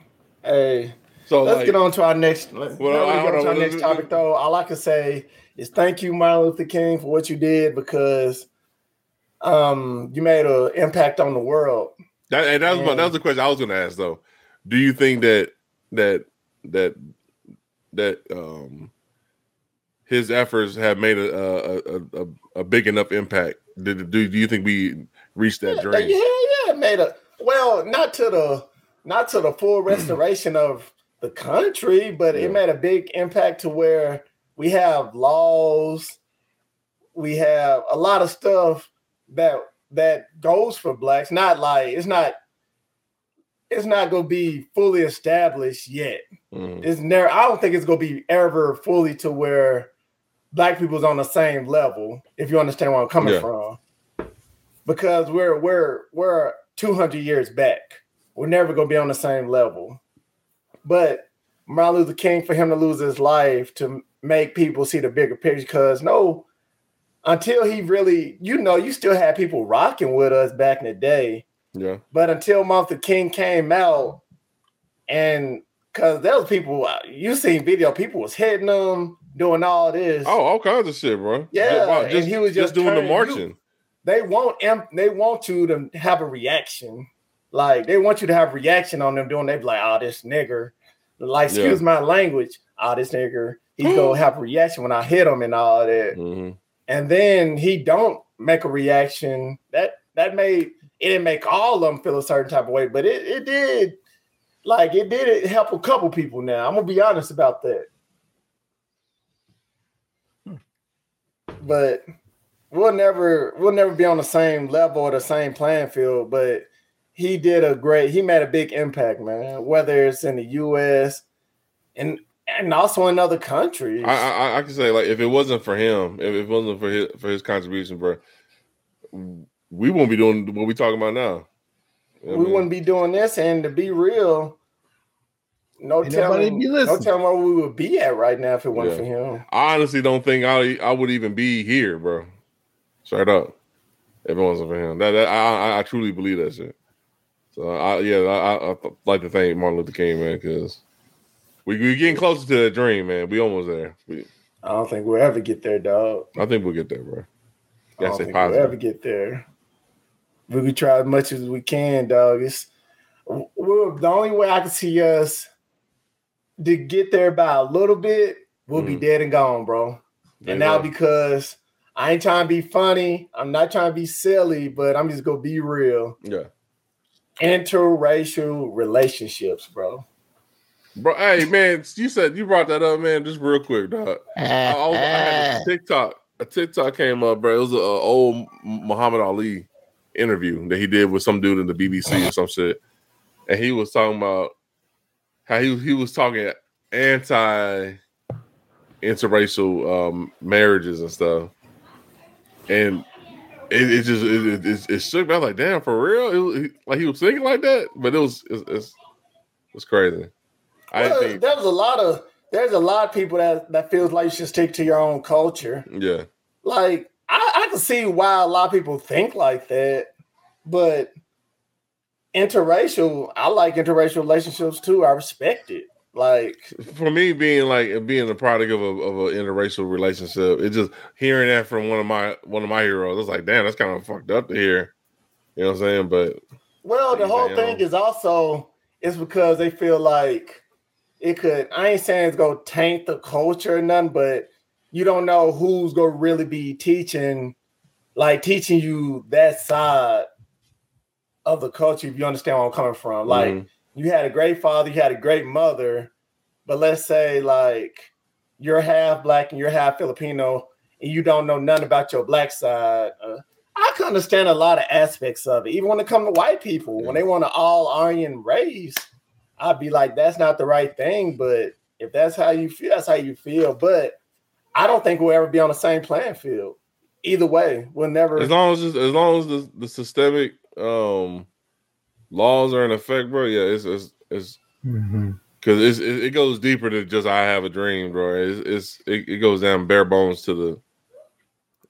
hey, So let's like, get on to our next. Well, Well, I- get on to our next topic, though. All I can say is thank you, Martin Luther King, for what you did because um you made an impact on the world. that, and that was my, that was the question I was going to ask though. Do you think that that that that um his efforts have made a a, a, a, big enough impact? Did, do do you think we reached that Yeah, dream? yeah, yeah, it made a well, not to the not to the full restoration of the country, but Yeah. it made a big impact to where we have laws, we have a lot of stuff that that goes for blacks. Not like it's not it's not gonna be fully established yet. Mhm. It's never I don't think it's gonna be ever fully to where black people's on the same level, if you understand where I'm coming Yeah. from. Because we're we're we're 200 years back. We're never gonna be on the same level. But Martin Luther King, for him to lose his life to make people see the bigger picture, because no, until he really, you know, you still had people rocking with us back in the day. Yeah. But until Martin Luther King came out, and because there was people, uh, you seen video, people was hitting them, doing all this. Oh, all kinds of shit, bro. Yeah, wow, just, and he was just, just doing the marching. you- they want they want you to have a reaction. Like they want you to have reaction on them doing. They be like, "Oh, this nigger." Like, Yeah. excuse my language. Oh, this nigger. He gonna have a reaction when I hit him and all that. Mhm. And then he don't make a reaction. That that made it didn't make all of them feel a certain type of way, but it it did. Like it did help a couple people. Now I'm gonna be honest about that. Hmm. But we'll never we'll never be on the same level or the same playing field. But he did a great. He made a big impact, man. Whether it's in the U.S. and and also in other countries. I, I I can say like if it wasn't for him, if it wasn't for his for his contribution, bro, we won't be doing what we talking about now. You know we mean? wouldn't be doing this. And to be real, no Ain't telling, be no telling where we would be at right now if it wasn't Yeah. for him. I honestly don't think I I would even be here, bro. Straight up, if it wasn't for him, that, that I, I I truly believe that shit. So I yeah I I, I like to thank Martin Luther King, man, because we we getting closer to that dream, man. We almost there. We, I don't think we'll ever get there, dog. I think we'll get there, bro. I Gotta don't stay think we'll ever get there. We could try as much as we can, dog. It's we're, the only way I can see us to get there by a little bit. We'll be Mhm. dead and gone, bro. There and now because I ain't trying to be funny, I'm not trying to be silly, but I'm just gonna be real. yeah. Interracial relationships, bro. Bro, hey man, you said you brought that up, man. Just real quick, dog. I, I, I had a TikTok. A TikTok came up, bro. It was a, old Muhammad Ali interview that he did with some dude in the BBC or some shit, and he was talking about how he he was talking anti interracial um, marriages and stuff, and it, it just it, it, it, shook me. I was like, damn, for real? It, was- like he was thinking like that, but it was it's it's, it's crazy. I Well, think, there's a lot of there's a lot of people that that feels like you should stick to your own culture. yeah. Like I, I can see why a lot of people think like that, but interracial, I like interracial relationships too. I respect it. Like for me being like being a product of a of an interracial relationship, it's just hearing that from one of my one of my heroes, it's like, damn, that's kind of fucked up to hear. You know what I'm saying? But Well, the whole Damn. thing um, is also it's because they feel like it could. I ain't saying it's gonna taint the culture or nothing, but you don't know who's gonna really be teaching, like teaching you that side of the culture. If you understand where I'm coming from, like mhm, you had a great father, you had a great mother, but let's say like you're half black and you're half Filipino, and you don't know nothing about your black side. Uh, I can understand a lot of aspects of it, even when it comes to white people. When they want to all Aryan race, I'd be like, that's not the right thing. But if that's how you feel, that's how you feel. But I don't think we'll ever be on the same playing field. Either way, we'll never. as long as as long as the, the systemic um laws are in effect, bro. Yeah, it's it's it's because it's, it, it goes deeper than just I have a dream, bro. It's, it's it, it goes down bare bones to the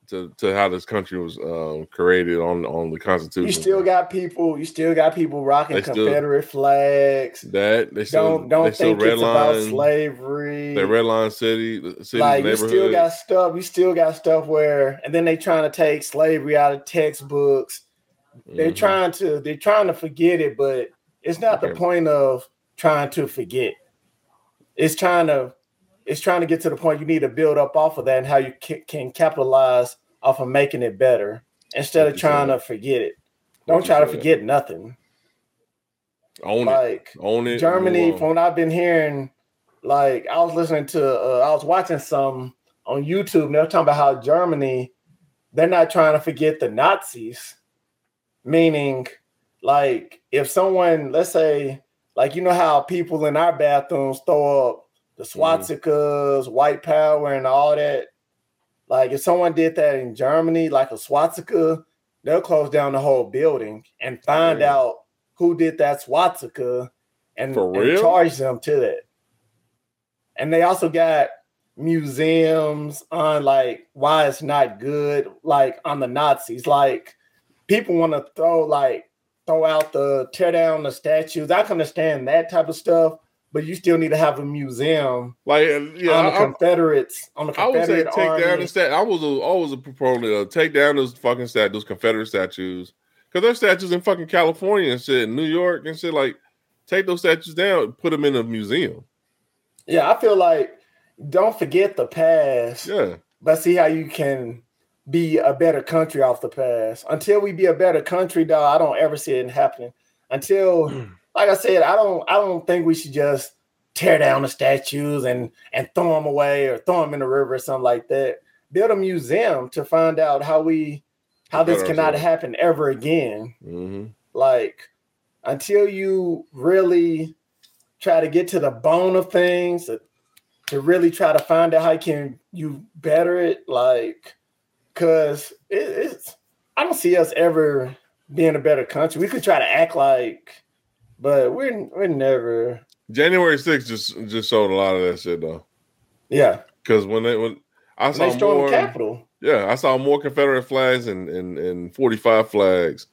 to to how this country was um created on on the Constitution. you still got people. You still got people rocking They still- Confederate flags. that they still don't don't they still think it's about redline slavery. they redline city the city like you still got stuff. You still got stuff where, and then they trying to take slavery out of textbooks. They're Mhm. trying to they're trying to forget it, but it's not the point of trying to forget. It's trying to it's trying to get to the point you need to build up off of that and how you ca- can capitalize off of making it better instead of trying to forget it. Don't try to forget nothing. own it, Like own it. Germany, from what I've been hearing, like I was listening to, uh, I was watching some on YouTube, and they were talking about how Germany, they're not trying to forget the Nazis. Meaning, like, if someone, let's say, like, you know how people in our bathrooms throw up the mm-hmm. swastikas, white power, and all that. Like, if someone did that in Germany, like a swastika, they'll close down the whole building and find out who did that swastika and, and charge them to that. And they also got museums on like why it's not good, like on the Nazis. Like people want to throw like throw out the tear down the statues. I can understand that type of stuff, but you still need to have a museum like uh, yeah, on the I, Confederates. On the Confederate I would say take Army. down the stat. I was a, always a proponent of take down those fucking stat, those Confederate statues, because there's statues in fucking California and shit, New York and shit. Like, take those statues down, and put them in a museum. Yeah, I feel like don't forget the past, Yeah, but see how you can be a better country off the past. Until we be a better country, dog, I don't ever see it happening. Until, like I said, I don't, I don't think we should just tear down the statues and and throw them away or throw them in the river or something like that. Build a museum to find out how we, how this cannot happen ever again. hmm like until you really try to get to the bone of things to, to really try to find out how can you better it like because it, it's i don't see us ever being a better country we could try to act like but we're we're never January 6th just just showed a lot of that shit though. yeah Because when they when I And saw more, the capitol yeah, I saw more Confederate flags and and, and 45 flags.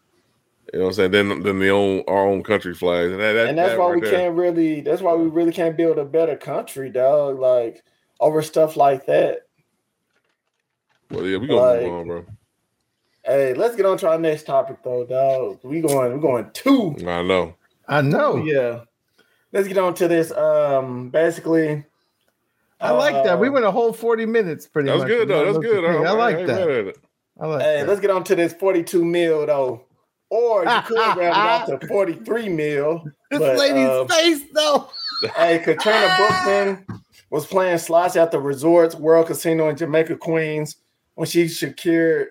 You know what I'm saying? Than than the own our own country flags, and, that, that, and that's that why right we there. can't really that's why we really can't build a better country dog like over stuff like that Well, yeah, we gonna like- move on, bro. Hey, let's get on to our next topic though, dog. We going, we're going two. I know. I know. Yeah. Let's get on to this. Um, basically, I like that. We uh, went a whole 40 minutes pretty That was much. good though. That's good. I, I, like ain't that. mad at it. I like Hey, that. let's get on to this 42 mil though. Or you could round it off to 43 mil. this but, lady's uh, face though. Hey, Katrina Bookman was playing slots at the Resorts World Casino in Jamaica, Queens, when she secured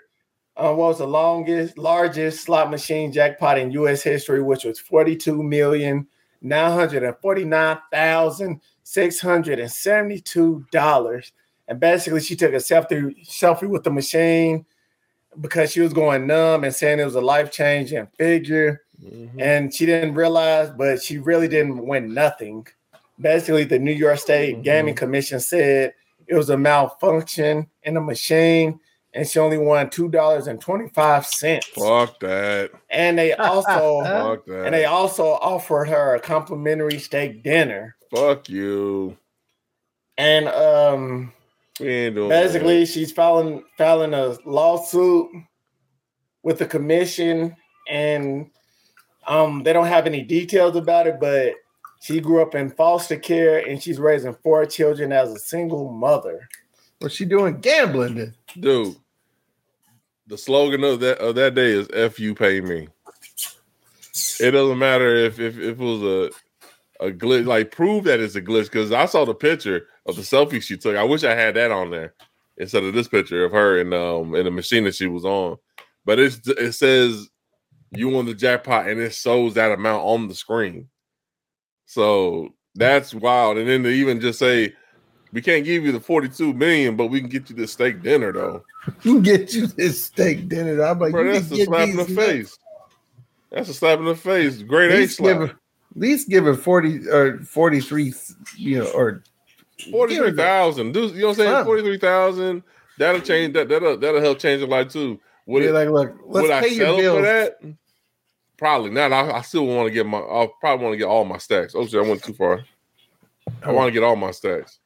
uh, what was the longest, largest slot machine jackpot in U.S. history, which was forty-two million nine hundred and forty-nine thousand six hundred and seventy-two dollars. And basically, she took a selfie selfie with the machine because she was going numb and saying it was a life-changing figure Mhm. and she didn't realize, but she really didn't win nothing. Basically, the New York State Mhm. Gaming Commission said it was a malfunction in the machine, and she only won two dollars and twenty five cents. Fuck that. And they also Fuck that. and they also offered her a complimentary steak dinner. Fuck you. And um, We ain't doing basically, she's filing filing a lawsuit with the commission, and um, they don't have any details about it, but she grew up in foster care and she's raising four children as a single mother. What's she doing? Gambling. Then. dude. The slogan of that of that day is "F you pay me." It doesn't matter if if, if it was a a glitch. Like prove that it's a glitch because I saw the picture of the selfie she took. I wish I had that on there instead of this picture of her and um in the machine that she was on. But it's it says you won the jackpot and it shows that amount on the screen. So that's wild. And then to even just say we can't give you the 42 million, but we can get you this steak dinner though. You can get you this steak dinner. I'm like, Bro, you that's a get slap in the these face. That's a slap in the face. Great At A least give at least give her 40 or 43, you know, or Forty-three thousand. You know what I'm saying? Huh. Forty-three thousand. That'll change that. That'll that'll help change your life too. Would be it, like, look, let's would I settle for that? Probably not. I, I still want to get my. I'll probably want to get all my stacks. Oh shit, I went too far. I oh. want to get all my stacks.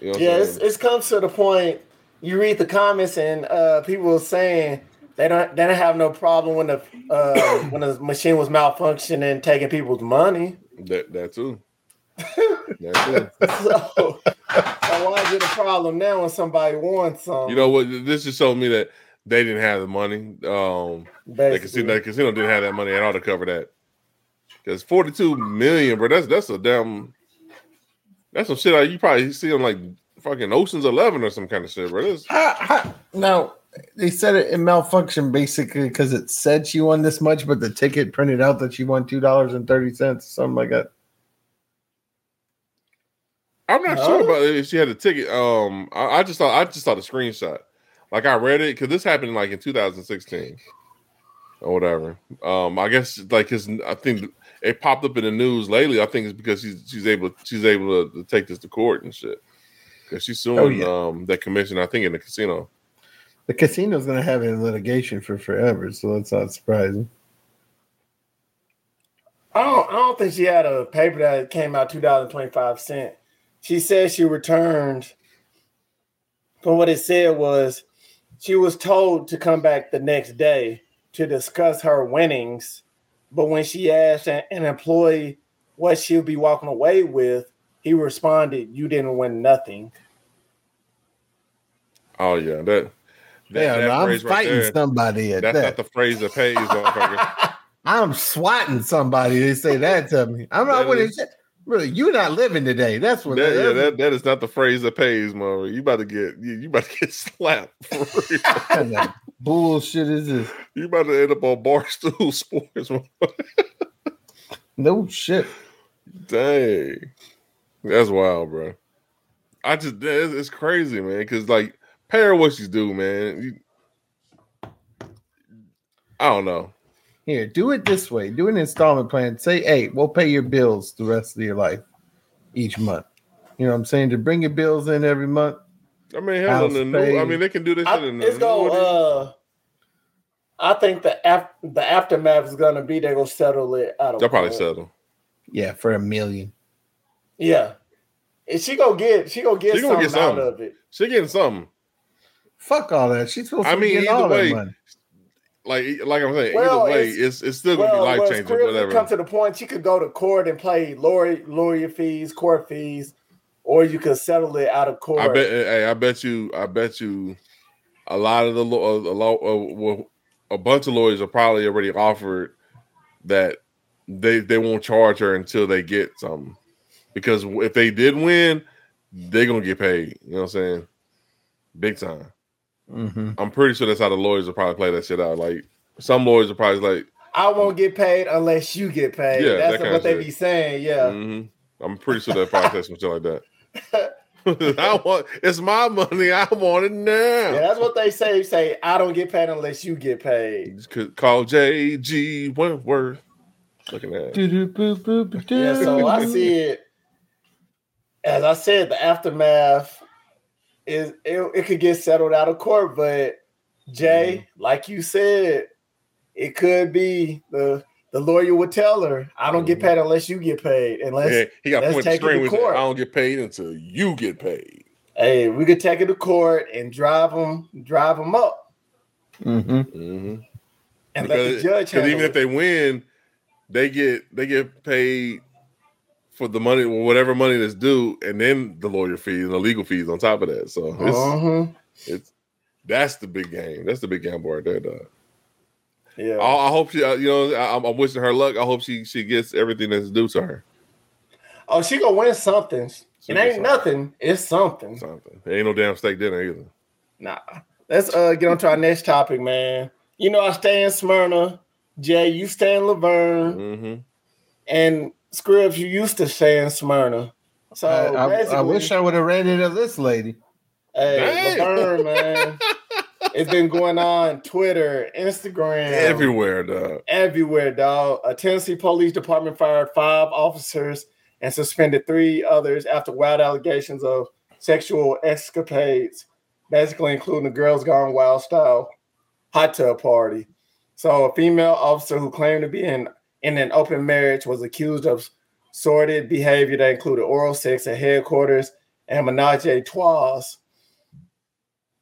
You know Yeah, it's, it's comes to the point you read the comments and uh, people saying they don't they don't have no problem when the uh, when the machine was malfunctioning taking people's money. that that too. that too. So, so why is it a problem now when somebody wants some? You know what? This just showed me that they didn't have the money. Um, the casino, the casino didn't have that money at all to cover that. Because forty-two million, bro. That's that's a damn. That's some shit like you probably see on like fucking Ocean's Eleven or some kind of shit, bro. This, How, how, now, they said it in malfunction basically because it said she won this much, but the ticket printed out that she won $2.30, something like that. I'm not No? sure about if she had a ticket. Um, I, I just thought I just saw the screenshot. Like I read it because this happened like in 2016 or whatever. Um, I guess like his. I think it popped up in the news lately. I think it's because she's she's able she's able to, to take this to court and shit. Because she's suing Oh, yeah. um that commission. I think in the casino. The casino's going to have it in litigation for forever, so that's not surprising. I don't. I don't think she had a paper that came out two dollars twenty five cent. She said she returned. But what it said was, she was told to come back the next day to discuss her winnings. But when she asked an employee what she'll be walking away with, he responded, "You didn't win nothing." Oh yeah, that. that yeah, that I'm fighting right somebody. That's that. not the phrase that pays, motherfucker. I'm swatting somebody. They say that to me. I'm not really. Really, you're not living today. That's what. That, that, yeah, that, that is not the phrase that pays, mother. You about to get you, you about to get slapped. Bullshit is this? You about to end up on barstool sports. no shit. Dang, that's wild, bro. I just it's, crazy, man. Because like, pay her what she's due, man. You, I don't know. Here, do it this way. Do an installment plan. Say, hey, we'll pay your bills the rest of your life each month. You know what I'm saying? To bring your bills in every month. I mean, hell, in the new, I mean, they can do this I, in the it's going uh I think the af- the aftermath is gonna be they're gonna settle it out of They'll probably settle. Yeah, for a million. Yeah. And she gonna get she gonna get, she gonna something, get something out of it. She getting something. Fuck all that. She's supposed I to mean, get all way, that money like like I'm saying, well, either way, it's, it's, it's still gonna well, be life well, changing. Whatever. Come to the point, she could go to court and pay lawyer lawyer fees, court fees, or you can settle it out of court. I bet. Hey, I bet you. I bet you. A lot of the law, a lot, uh, a bunch of lawyers are probably already offered that they they won't charge her until they get something, because if they did win, they're gonna get paid. You know what I'm saying? Big time. Mm-hmm. I'm pretty sure that's how the lawyers will probably play that shit out. Like some lawyers are probably like, "I won't get paid unless you get paid." Yeah, that's that what they shit. be saying. Yeah, mm-hmm. I'm pretty sure that probably says something like that. I want it's my money. I want it now. Yeah, that's what they say. Say I don't get paid unless you get paid. Call JG Wentworth. Looking at that. yeah, so I see it. As I said, the aftermath is it, it could get settled out of court, but Jay, mm-hmm. like you said, it could be the the lawyer would tell her, "I don't mm-hmm. get paid unless you get paid." Unless yeah, he got point the string with court. I don't get paid until you get paid. Hey, we could take it to court and drive them, drive them up. Mm-hmm. Mm-hmm. And because, let the judge. Because even it. if they win, they get they get paid for the money, whatever money that's due, and then the lawyer fees and the legal fees on top of that. So it's, uh-huh. it's that's the big game. That's the big gamble right there, dog. Yeah, I, I hope she. Uh, you know, I, am wishing her luck. I hope she she gets everything that's due to her. Oh, she gonna win something. She it ain't something. nothing. It's something. Something. It ain't no damn steak dinner either. Nah. Let's uh get on to our next topic, man. You know, I stay in Smyrna. Jay, you stay in La Vergne. Mm-hmm. And Scribbs, you used to stay in Smyrna. So I, I, I wish I would have read it of this lady. Hey, La Vergne, man. it's been going on Twitter, Instagram, everywhere, dog. Everywhere, dog. A Tennessee Police Department fired five officers and suspended three others after wild allegations of sexual escapades, basically including the Girls Gone Wild style hot tub party. So, a female officer who claimed to be in in an open marriage was accused of sordid behavior that included oral sex at headquarters and menage a trois.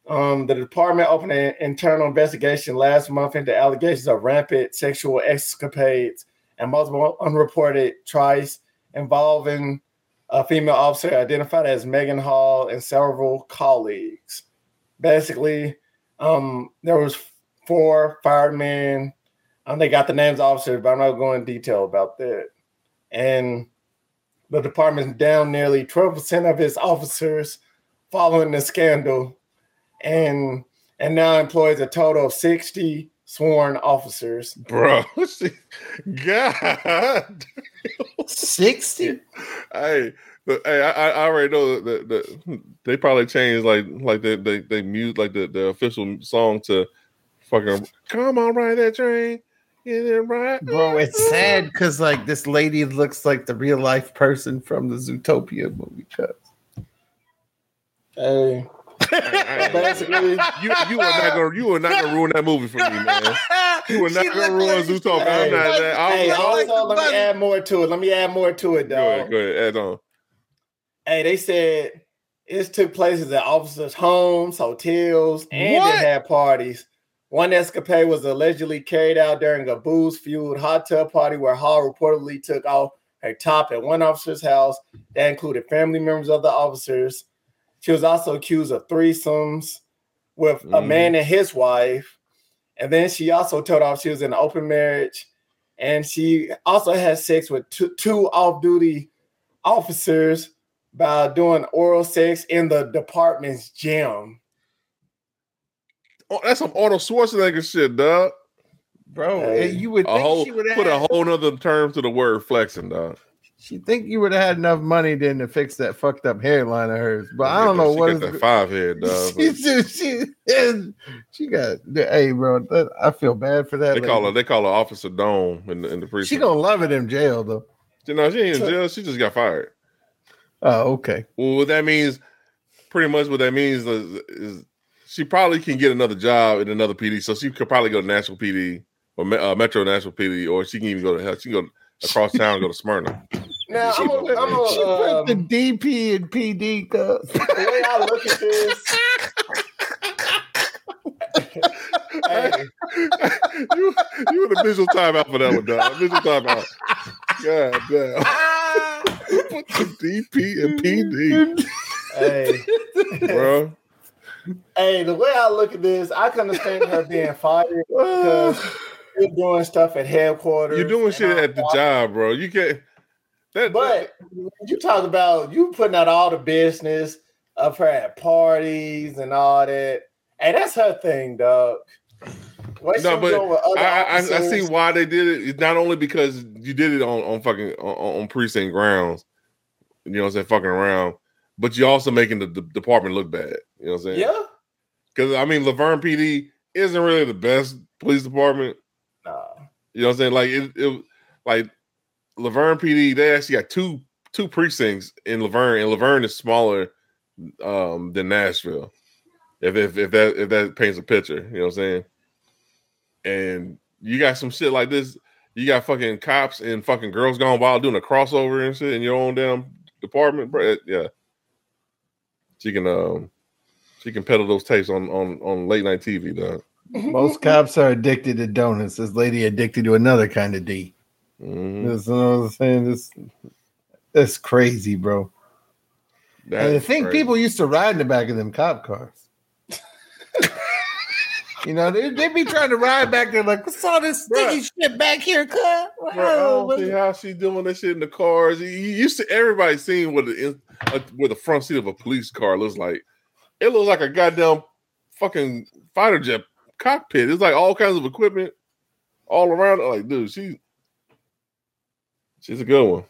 Um, the department opened an internal investigation last month into allegations of rampant sexual escapades and multiple unreported tries involving a female officer identified as Megan Hall and several colleagues. Basically, um, there was four firemen um, they got the names of officers, but I'm not going in detail about that. And the department's down nearly 12% of its officers following the scandal, and and now employs a total of 60 sworn officers. Bro, God, 60. Hey, hey, I, I already know that, that, they probably changed like like they they, they mute like the, the official song to fucking come on ride that train Get it right, bro. It's sad because like this lady looks like the real life person from the Zootopia movie. Cause hey, Basically, you you are not gonna you are not gonna ruin that movie for me, man. You are not gonna ruin like, Zootopia. Hey, I'm not that. Hey, also, let me add more to it. Let me add more to it, dog. Go ahead, go ahead, add on. Hey, they said it took places at officers' homes, hotels, and what? they had parties. One escapade was allegedly carried out during a booze-fueled hot tub party where Hall reportedly took off her top at one officer's house. That included family members of the officers. She was also accused of threesomes with mm. a man and his wife. And then she also told off she was in an open marriage. And she also had sex with two, two off-duty officers by doing oral sex in the department's gym. Oh, that's some Arnold Schwarzenegger shit, dog. Bro, hey, you would a whole, put had, a whole nother term to the word flexing, dog. She think you would have had enough money then to fix that fucked up hairline of hers, but I don't know she what got that five head, dog. she, she, she, got hey, bro. That, I feel bad for that. They lady. call her. They call her Officer Dome in the in the precinct. She gonna love it in jail though. You know, she ain't in jail. She just got fired. Oh, okay. Well, what that means, pretty much, what that means is, is she probably can get another job in another PD. So she could probably go to Nashville PD or uh, Metro Nashville PD, or she can even go to hell. She can go across town, go to Smyrna. Now I'm a, I'm a, she um, put the DP and PD. Cause. The way I look at this. hey. you you in a visual timeout for that one, dog. Visual timeout. God damn. Put the DP and PD. Hey, bro. Hey, the way I look at this, I can understand her being fired because you're doing stuff at headquarters. You're doing shit at the job, bro. You can't. That, but that, you talk about you putting out all the business of her at parties and all that. Hey, that's her thing, dog. What no, but I, I, I, see why they did it. It's not only because you did it on, on fucking on, on precinct grounds, you know what I'm saying, fucking around, but you're also making the, the department look bad. You know what I'm saying? Yeah. Because I mean, La Vergne PD isn't really the best police department. Nah. You know what I'm saying? Like it, it like La Vergne PD, they actually got two two precincts in La Vergne, and La Vergne is smaller um, than Nashville. If, if if that if that paints a picture, you know what I'm saying? And you got some shit like this. You got fucking cops and fucking girls gone wild doing a crossover and shit in your own damn department, bro. Yeah, she can um she can peddle those tapes on on on late night TV, dog. Most cops are addicted to donuts. This lady addicted to another kind of D. Mm-hmm. That's what I'm saying. This that's crazy, bro. That's and I think crazy. people used to ride in the back of them cop cars. you know, they they be trying to ride back there like, what's all this sticky shit back here, cut? Wow, I don't see how she doing that shit in the cars. You used to everybody seeing what the uh, what the front seat of a police car looks like. It looks like a goddamn fucking fighter jet cockpit. It's like all kinds of equipment all around. Like, dude, she she's a good one.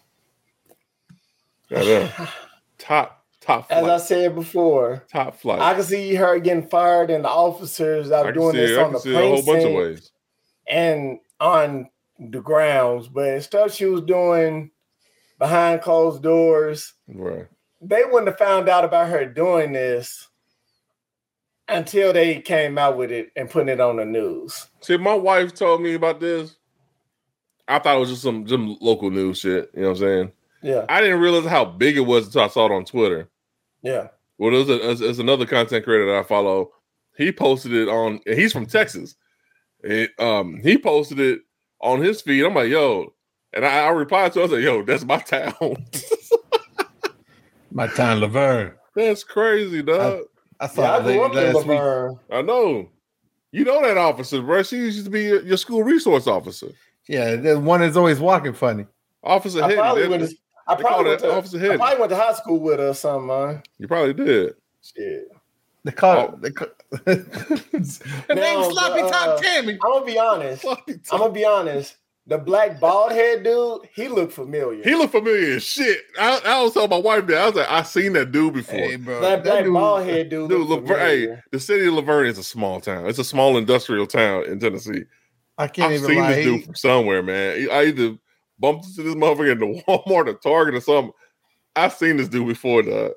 Goddamn. top top flight. As I said before, top flight. I can see her getting fired and the officers are doing this on the precinct a whole bunch of ways. and on the grounds, but stuff she was doing behind closed doors. Right. They wouldn't have found out about her doing this until they came out with it and putting it on the news. See, my wife told me about this. I thought it was just some some local news shit. You know what I'm saying? Yeah. I didn't realize how big it was until I saw it on Twitter. Yeah. Well, there's, a, there's another content creator that I follow. He posted it on. he's from Texas. It, um, he posted it on his feed. I'm like, yo, and I, I replied to. Him, I was like, yo, that's my town. my town, La Vergne. That's crazy, dog. I thought yeah, I grew last week. I know. You know that officer, bro. She used to be your school resource officer. Yeah, the one is always walking funny. Officer I Probably went to, I probably went to, Officer I probably went to high school with her or something, man. You probably did. Shit. They call oh. they call, Her name's Sloppy uh, Top Tammy. I'm gonna be honest. I'm gonna be honest. The black bald head dude, he looked familiar. He looked familiar as shit. I, I was telling my wife that I was like, I seen that dude before. Hey, bro, that, that black dude, bald head dude. Dude, La Vergne, hey, the city of La Vergne is a small town. It's a small industrial town in Tennessee. I can't I've even seen lie. this dude from somewhere, man. I either bumped into this motherfucker in the Walmart or Target or something. I've seen this dude before, dog.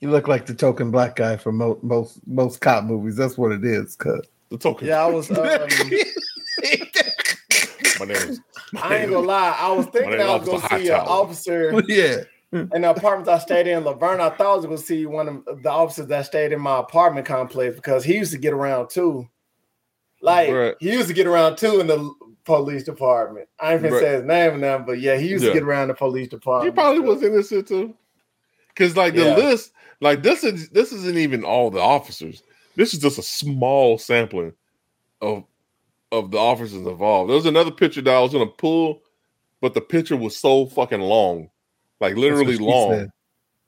You look like the token black guy from mo- most most cop movies. That's what it is. Cause The token. Yeah, I was. Um, My name is. I ain't gonna lie. I was thinking I was Officer gonna see an officer yeah, in the apartments I stayed in La Vergne. I thought I was gonna see one of the officers that stayed in my apartment complex because he used to get around too. Like Right. he used to get around too in the police department. I ain't gonna Right. say his name now, but yeah, he used Yeah. to get around the police department. He department. probably was in this shit too. Cause like the Yeah. list, like this is this isn't even all the officers. This is just a small sampling of of the officers involved. There was another picture that I was gonna pull, but the picture was so fucking long, like literally That's what she long.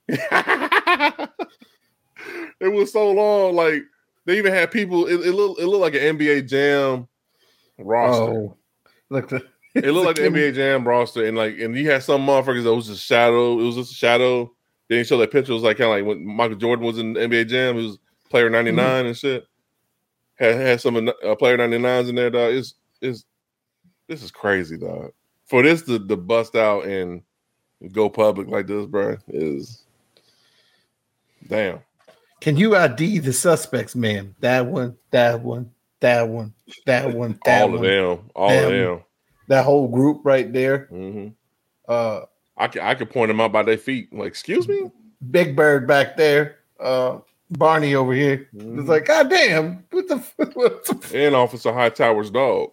it was so long. Like they even had people. It, it looked it looked like an NBA Jam roster. Oh, look, the, It looked like the NBA Jam roster, and like, and you had some motherfuckers that was just shadow. It was just a shadow. They didn't show that picture. It was like kind of like when Michael Jordan was in NBA Jam. He was player ninety and shit. Had had some uh, player 99s in there, dog. It's it's this is crazy, dog. For this to, to bust out and go public like this, bro, is damn. Can you ID the suspects, ma'am? That one, that one, that one, that one, that all one. of them, all of them. That whole group right there. hmm Uh, I can I could point them out by their feet. Like, excuse me. Big Bird back there. Uh, Barney over here. Mhm. It's like, God damn, what the, what the f-" and Officer Hightower's dog.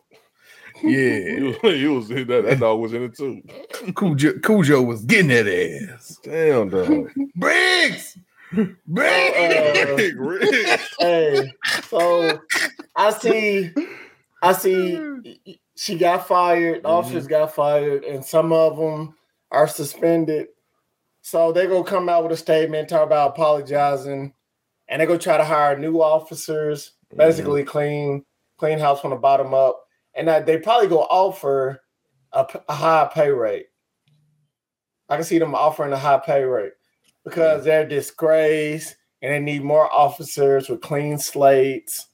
yeah. He was, he was that, that dog was in it too. Cujo, Cujo was getting that ass. Damn dog. Briggs, Uh. Rick, Rick. Hey, so I see, I see. She got fired. The Officers got fired, and some of them are suspended. So they gonna come out with a statement, talk about apologizing, and they gonna try to hire new officers, basically clean clean house from the bottom up, and that they probably go offer a high pay rate. I can see them offering a high pay rate because they're disgrace and they need more officers with clean slates.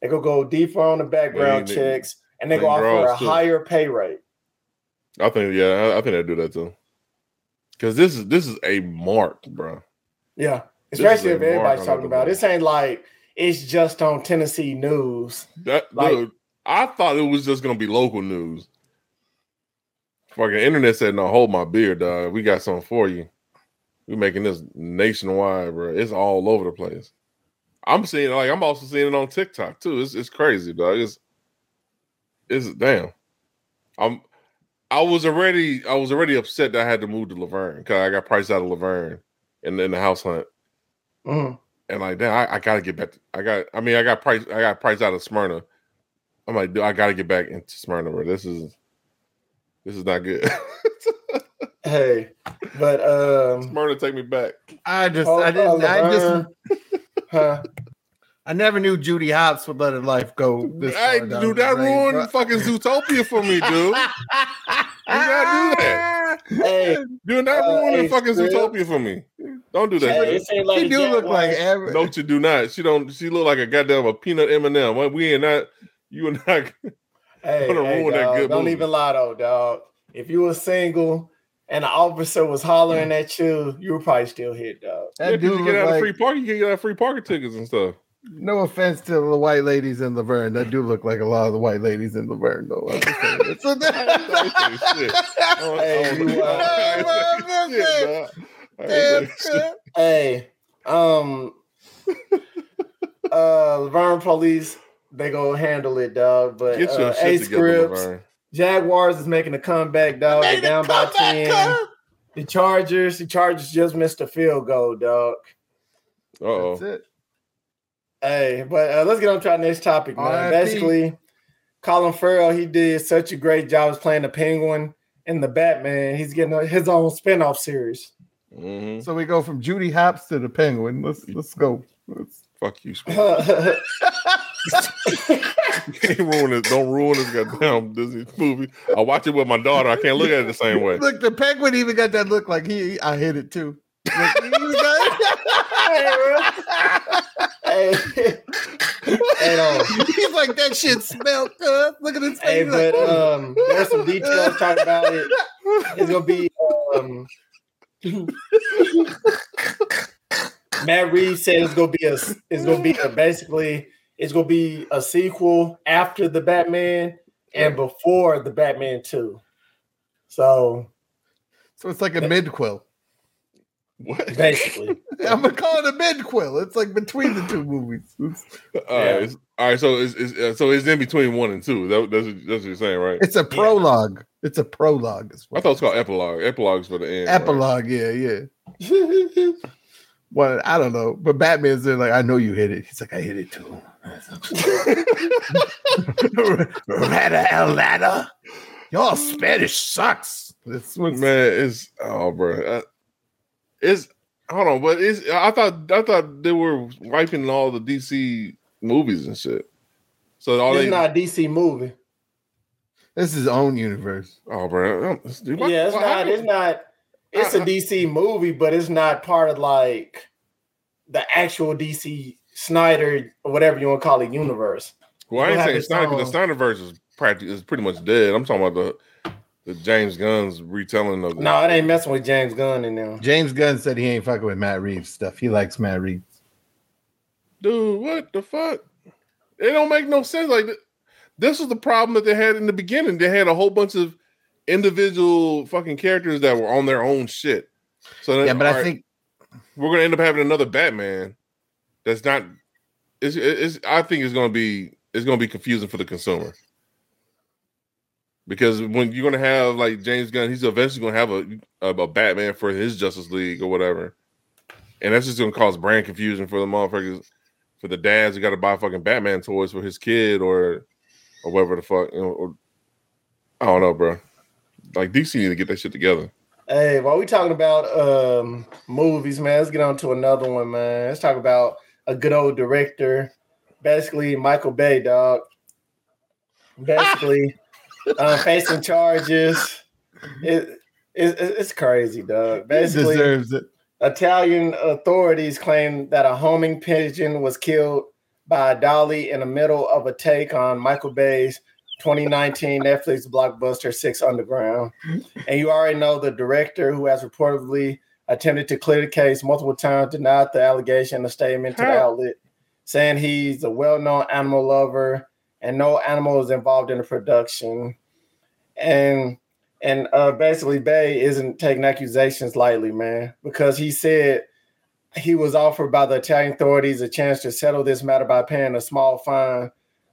They go go deeper on the background checks, and they go offer a too. higher pay rate. I think yeah, I, I think they do that too. Cause this is this is a mark, bro. Yeah, especially if everybody's talking about. This ain't like it's just on Tennessee news. That Like- dude, I thought it was just gonna be local news. Fucking internet said, "No, hold my beer, dog. We got something for you. We making this nationwide, bro. It's all over the place. I'm seeing like I'm also seeing it on TikTok too. It's it's crazy, dog. It's it's damn. I'm I was already I was already upset that I had to move to La Vergne because I got priced out of La Vergne and in the house hunt. Mhm. And like, damn, I, I gotta get back. To, I got. I mean, I got price. I got price out of Smyrna. I'm like, dude, I gotta get back into Smyrna, bro. This is, this is not good. Hey, but um, Smyrna, take me back. I just, oh, I didn't, uh, I just, huh? I never knew Judy Hopps would let her life go. This Hey, far dude, that drain, ruined bro. fucking Zootopia for me, dude. You gotta do that. Hey, Dude, that Uh, ruined hey, fucking Scrib. Zootopia for me. Don't do that. hey, shit. it seemed like She do Jack look like White- every. No, you do not. She don't. She look like a goddamn a peanut M and M. We ain't not. You and not. Hey, Gonna hey, ruin that dog, good don't movie. even lie though, dog. If you were single and the officer was hollering at you, you were probably still hit, dog. That Yeah, 'cause dude you look get out of like, free parking. You get out of free parking tickets and stuff. no offense to the white ladies in La Vergne. That do look like a lot of the white ladies in La Vergne, though. I'm just saying. It's a- I ain't say shit. I don't- I Hey, you, uh, I ain't say shit, dog. I ain't Damn, say. Hey, um, uh, La Vergne police, they go handle it, dog. But Get your uh, shit A together, scripts, La Vergne. Jaguars is making a comeback, dog. They're down by ten. The Chargers, the Chargers just missed a field goal, dog. Uh That's oh. it. Hey, but uh, let's get on to our next topic, man. RIP. Basically, Colin Farrell, he did such a great job as playing the Penguin in the Batman. He's getting his own spinoff series. hmm So we go from Judy Hopps to the Penguin. Let's let's go. Let's, Fuck you, Squid. You can't ruin it. Don't ruin this goddamn Disney movie. I watch it with my daughter. I can't look at it the same way. look, the Penguin even got that look like he. I hit it too. Look, he even got- hey, hey, no. He's like that shit smelled good. Look at his hey, face. but like, um, there's some details talking about it. It's gonna be um, Matt Reeves said it's gonna be a it's gonna be a basically it's gonna be a sequel after the Batman and before the Batman 2. So so it's like a midquel. What? Basically. I'm gonna call it a midquel. It's like between the two movies. All right, yeah. all right. So it's, it's uh, so it's in between one and two. That, that's that's what you're saying, right? It's a prologue. Yeah. It's a prologue. I thought it's called epilogue. Epilogues for the end. Epilogue. Right? Yeah, yeah. well, I don't know, but Batman's there like, I know you hit it. He's like, I hit it too. Rata el ladder. Your Spanish sucks. This man is oh, bro. Uh, it's hold on, but it's I thought I thought they were wiping all the DC movies and shit. So all it's they, not a DC movie. This is his own universe. Oh, bro. Um, Dude, what, yeah, it's not. It's not. It's a DC movie, but it's not part of like the actual DC Snyder or whatever you want to call it universe. Well, I ain't saying Snyder. The Snyderverse is practically is pretty much dead. I'm talking about the the James Gunn's retelling of. No, it ain't messing with James Gunn in there. James Gunn said he ain't fucking with Matt Reeves stuff. He likes Matt Reeves. Dude, what the fuck? It don't make no sense. Like this was the problem that they had in the beginning. They had a whole bunch of individual fucking characters that were on their own shit. So then, yeah, but I right, think we're gonna end up having another Batman. That's not. It's, it's. I think it's gonna be. It's gonna be confusing for the consumer because when you're gonna have like James Gunn, he's eventually gonna have a, a, Batman for his Justice League or whatever, and that's just gonna cause brand confusion for the motherfuckers, for the dads who got to buy fucking Batman toys for his kid or or whatever the fuck. You know, or, I don't know, bro. Like DC need to get that shit together. Hey, while we talking about um movies, man, let's get on to another one, man. Let's talk about a good old director, basically Michael Bay, dog. Basically uh, facing charges. It, it, it's crazy, dog. Basically, deserves it. Italian authorities claim that a homing pigeon was killed by a dolly in the middle of a take on Michael Bay's 2019 Netflix blockbuster Six Underground. And you already know the director who has reportedly attempted to clear the case multiple times denied the allegation in a statement to the outlet, saying he's a well-known animal lover and no animal is involved in the production. And and uh, basically, Bay isn't taking accusations lightly, man, because he said he was offered by the Italian authorities a chance to settle this matter by paying a small fine,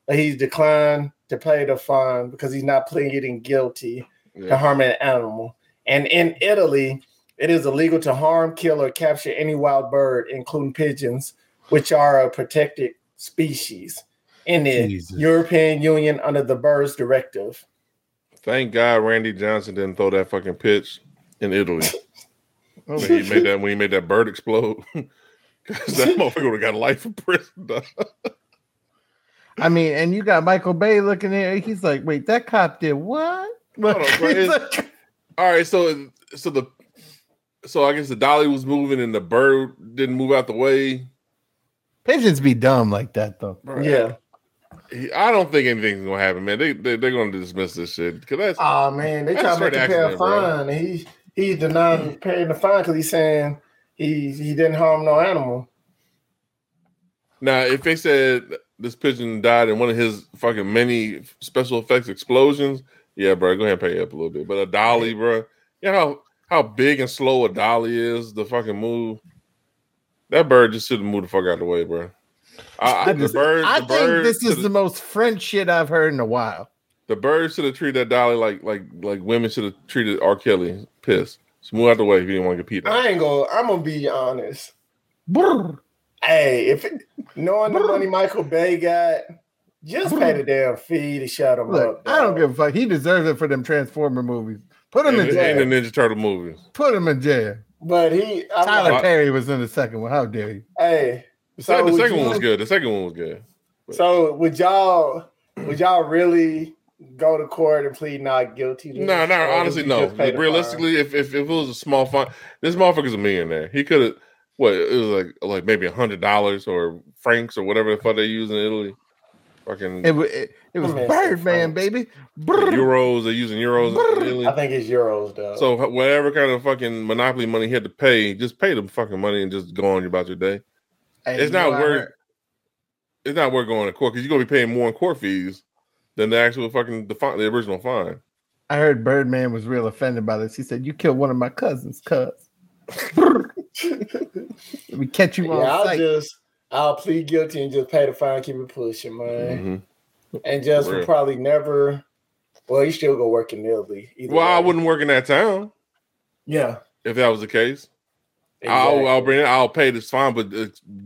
but he's declined to pay the fine because he's not pleading guilty yeah. to harming an animal. And in Italy, it is illegal to harm, kill, or capture any wild bird, including pigeons, which are a protected species in the Jesus. European Union under the Birds Directive. Thank God Randy Johnson didn't throw that fucking pitch in Italy. when he made that when he made that bird explode. Because that motherfucker would have got life in prison. I mean, and you got Michael Bay looking at it. He's like, wait, that cop did what? On, all right, so so the so I guess the dolly was moving and the bird didn't move out the way. Pigeons be dumb like that though. Right. Yeah. I don't think anything's gonna happen, man. They, they are gonna dismiss this shit because that's oh man, they try to make him pay a fine. He he denying paying the fine because he's saying he he didn't harm no animal. Now, if they said this pigeon died in one of his fucking many special effects explosions, yeah, bro, go ahead and pay up a little bit. But a dolly, bro, you know how how big and slow a dolly is, the fucking move. That bird just should have moved the fuck out of the way, bro. I, the bird, I the think this is the most French shit I've heard in a while. The bird should have treated that dolly like like like women should have treated R. Kelly. Piss. Just move out the way if you didn't want to compete. I ain't gonna. I'm gonna be honest. Brr. Hey, if it, knowing Brr. the money Michael Bay got, just pay the damn fee to shut him Look, up. Dog. I don't give a fuck. He deserves it for them Transformer movies. Put him and, in jail. And the Ninja Turtle movies. Put him in jail. But he, I'm Tyler like, Perry was in the second one. How dare you? Hey, the, so the second you, one was good. The second one was good. But. So would y'all would y'all really go to court and plead not guilty? no, no, honestly, no. Realistically, if, if, if it was a small fine, this motherfucker's a millionaire. He could have what it was like like maybe a hundred dollars or francs or whatever the fuck they use in Italy. Fucking It, it, it was Birdman, baby. Euros. They're using euros. in Italy. I think it's euros though. So whatever kind of fucking monopoly money he had to pay, just pay the fucking money and just go on about your day. Hey, it's you not worth. heard- It's not worth going to court because you're gonna be paying more in court fees than the actual fucking the, fine, the original fine. I heard Birdman was real offended by this. He said, "You killed one of my cousins, cuz." we catch you yeah, on I'll sight. just I'll plead guilty and just pay the fine, keep it pushing, man, Mhm. and just will probably never. Well, you still go work in Italy. either Well, I wouldn't work in that town Yeah, if that was the case. I'll, I'll bring it. I'll pay this fine, but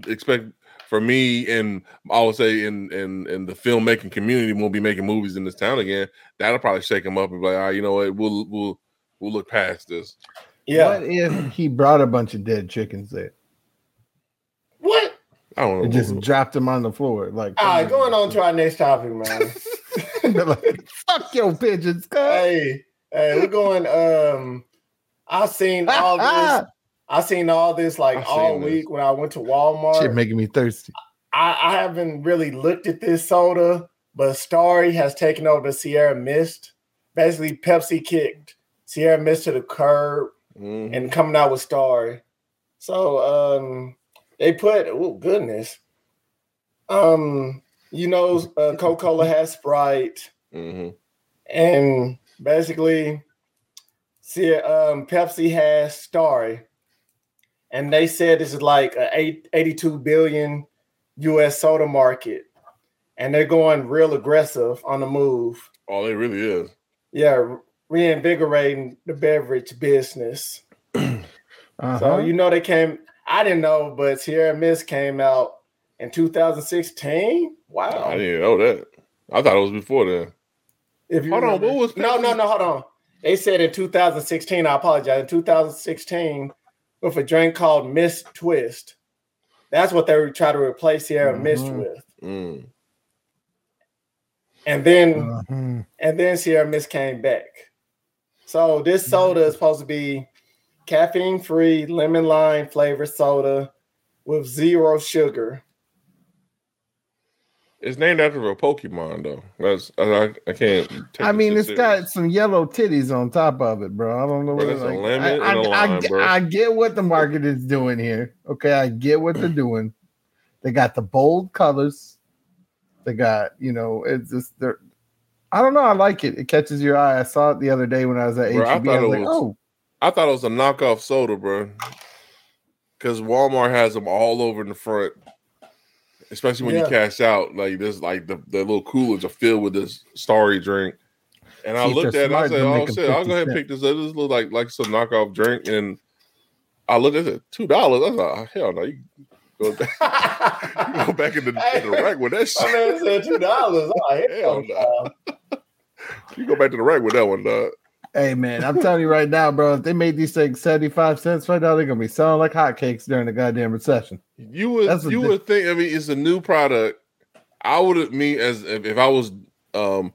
expect for me and I would say in in in the filmmaking community, we'll be making movies in this town again. That'll probably shake them up and be like, all right, you know what, we'll we'll we'll look past this. Yeah. What if he brought a bunch of dead chickens there What? I don't know. and just dropped them on the floor? Like, All right, going on to our next topic, man. Like, fuck your pigeons, cuz. hey, hey, we're going. Um, I've seen all this. I seen all this like I've all seen this. week when I went to Walmart. Shit making me thirsty. I, I haven't really looked at this soda, but Starry has taken over Sierra Mist. Basically, Pepsi kicked Sierra Mist to the curb Mhm. and coming out with Starry. So um, they put oh goodness, um, you know, uh, Coca Cola has Sprite, Mhm. and basically, see, um, Pepsi has Starry, and they said this is like a eight, 82 billion U.S. soda market, and they're going real aggressive on the move. Oh, it really is. Yeah, reinvigorating the beverage business. Uh-huh. So you know they came. I didn't know, but Sierra Mist came out in 2016. Wow. I didn't know that. I thought it was before then. If you Hold on, what was no, no, no, hold on. They said in 2016. I apologize. In 2016, with a drink called Mist Twist. That's what they were trying to replace Sierra Mist Mhm. with. Mm. And then Mhm. and then Sierra Mist came back. So this soda is supposed to be caffeine free, lemon lime flavored soda with zero sugar. It's named after a Pokemon though. That's I, I, I can't. Take I mean, it's serious. got some yellow titties on top of it, bro. I don't know Bro, what a like, I, and a I- I get- bro. I get what the market is doing here. Okay, I get what they're doing. They got the bold colors. They got, you know, it's just they're. I don't know. I like it. It catches your eye. I saw it the other day when I was at Bro, I HEB. I, was like, was- oh, I thought it was a knockoff soda, bro. Because Walmart has them all over in the front, especially when Yeah. you cash out. Like this, like the, the little coolers are filled with this starry drink. And I See, if looked at it, I said, "Oh shit, I'll 50 go ahead and pick this up. This look like like some knockoff drink." And I looked at it, two dollars. I was like, oh, "Hell no, you go back, you go back in the, in the rack with that My shit. man said two dollars. Oh, Hell hell no. You go back to the rack with that one, dog." Hey man, I'm telling you right now, bro. If they made these things 75 cents right now, they're gonna be selling like hotcakes during the goddamn recession. You would That's you would think. I mean, it's a new product. I would me as if, if I was um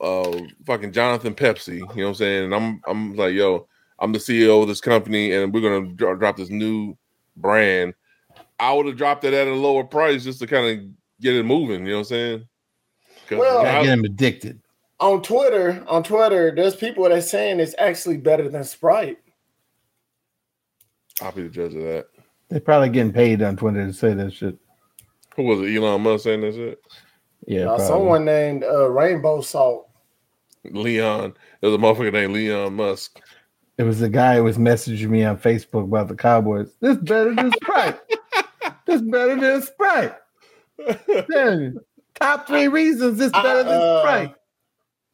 uh fucking Jonathan Pepsi. You know what I'm saying? And I'm I'm like, yo, I'm the CEO of this company, and we're gonna dro- drop this new brand. I would have dropped it at a lower price just to kind of get it moving. You know what I'm saying? Well- I- get them addicted. On Twitter, on Twitter, there's people that are saying it's actually better than Sprite. I'll be the judge of that. They're probably getting paid on Twitter to say that shit. Who was it? Elon Musk saying that shit? Yeah, Uh, someone named uh, Rainbow Salt. Leon. There's a motherfucker named Leon Musk. It was the guy who was messaging me on Facebook about the Cowboys. This better than Sprite. this better than Sprite. Damn. Top three reasons this I, better than uh, Sprite.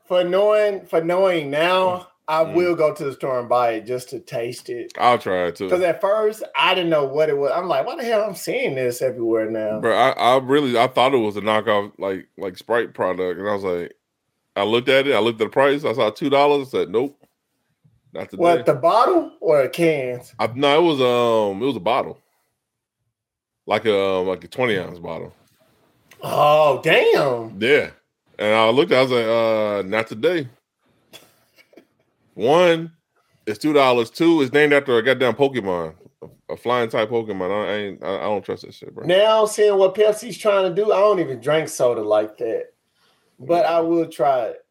For knowing, for knowing now, I Mm. will go to the store and buy it just to taste it. I'll try it too. Because at first I didn't know what it was. I'm like, why the hell I'm seeing this everywhere now? Bro, I, I really I thought it was a knockoff like like Sprite product, and I was like, I looked at it, I looked at the price, I saw two dollars, I said, nope, not today. What the bottle or a cans? I, no, it was um it was a bottle, like a um, like a twenty ounce bottle. Oh damn! Yeah, and I looked, I was like, uh, not today. One, It's two dollars. Two is named after a goddamn Pokemon, a, a flying type Pokemon. I ain't. I, I, don't trust that shit, bro. Now seeing what Pepsi's trying to do, I don't even drink soda like that, but I will try it.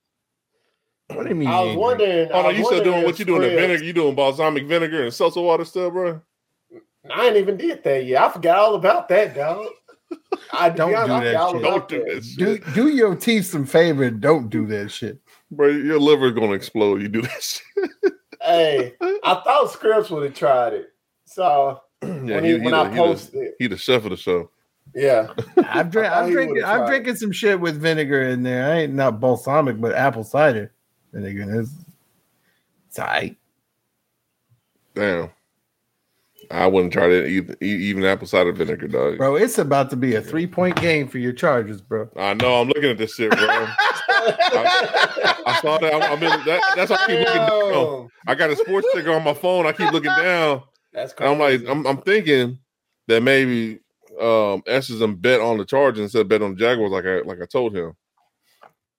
What do you mean? I was wondering. Oh no, you still doing what you doing? The Scribbs- vinegar? You doing balsamic vinegar and seltzer water still, bro? I ain't even did that yet. I forgot all about that, dog. I Don't don't do that shit. Don't do that. that shit, Do do your teeth some favor and don't do that shit. bro. Your liver's gonna explode. You do that shit. Hey, I thought Scribbs would have tried it. So yeah, when, he, when the- I the- posted it, he the chef of the show. yeah. I'm, drink, I thought I'm drinking. I'm drinking some shit with vinegar in there. I ain't not balsamic, but apple cider vinegar. It's, it's all right. Damn. I wouldn't try to eat, e- even apple cider vinegar, dog. bro. It's about to be a three point game for your Chargers, bro. I know. I'm looking at this shit, bro. I saw that. I'm, I'm in, that that's why I keep looking down. I got a sports sticker on my phone. I keep looking down. That's crazy. I'm like, I'm, I'm thinking that maybe um Esters bet on the Chargers instead of bet on the Jaguars, like I like I told him.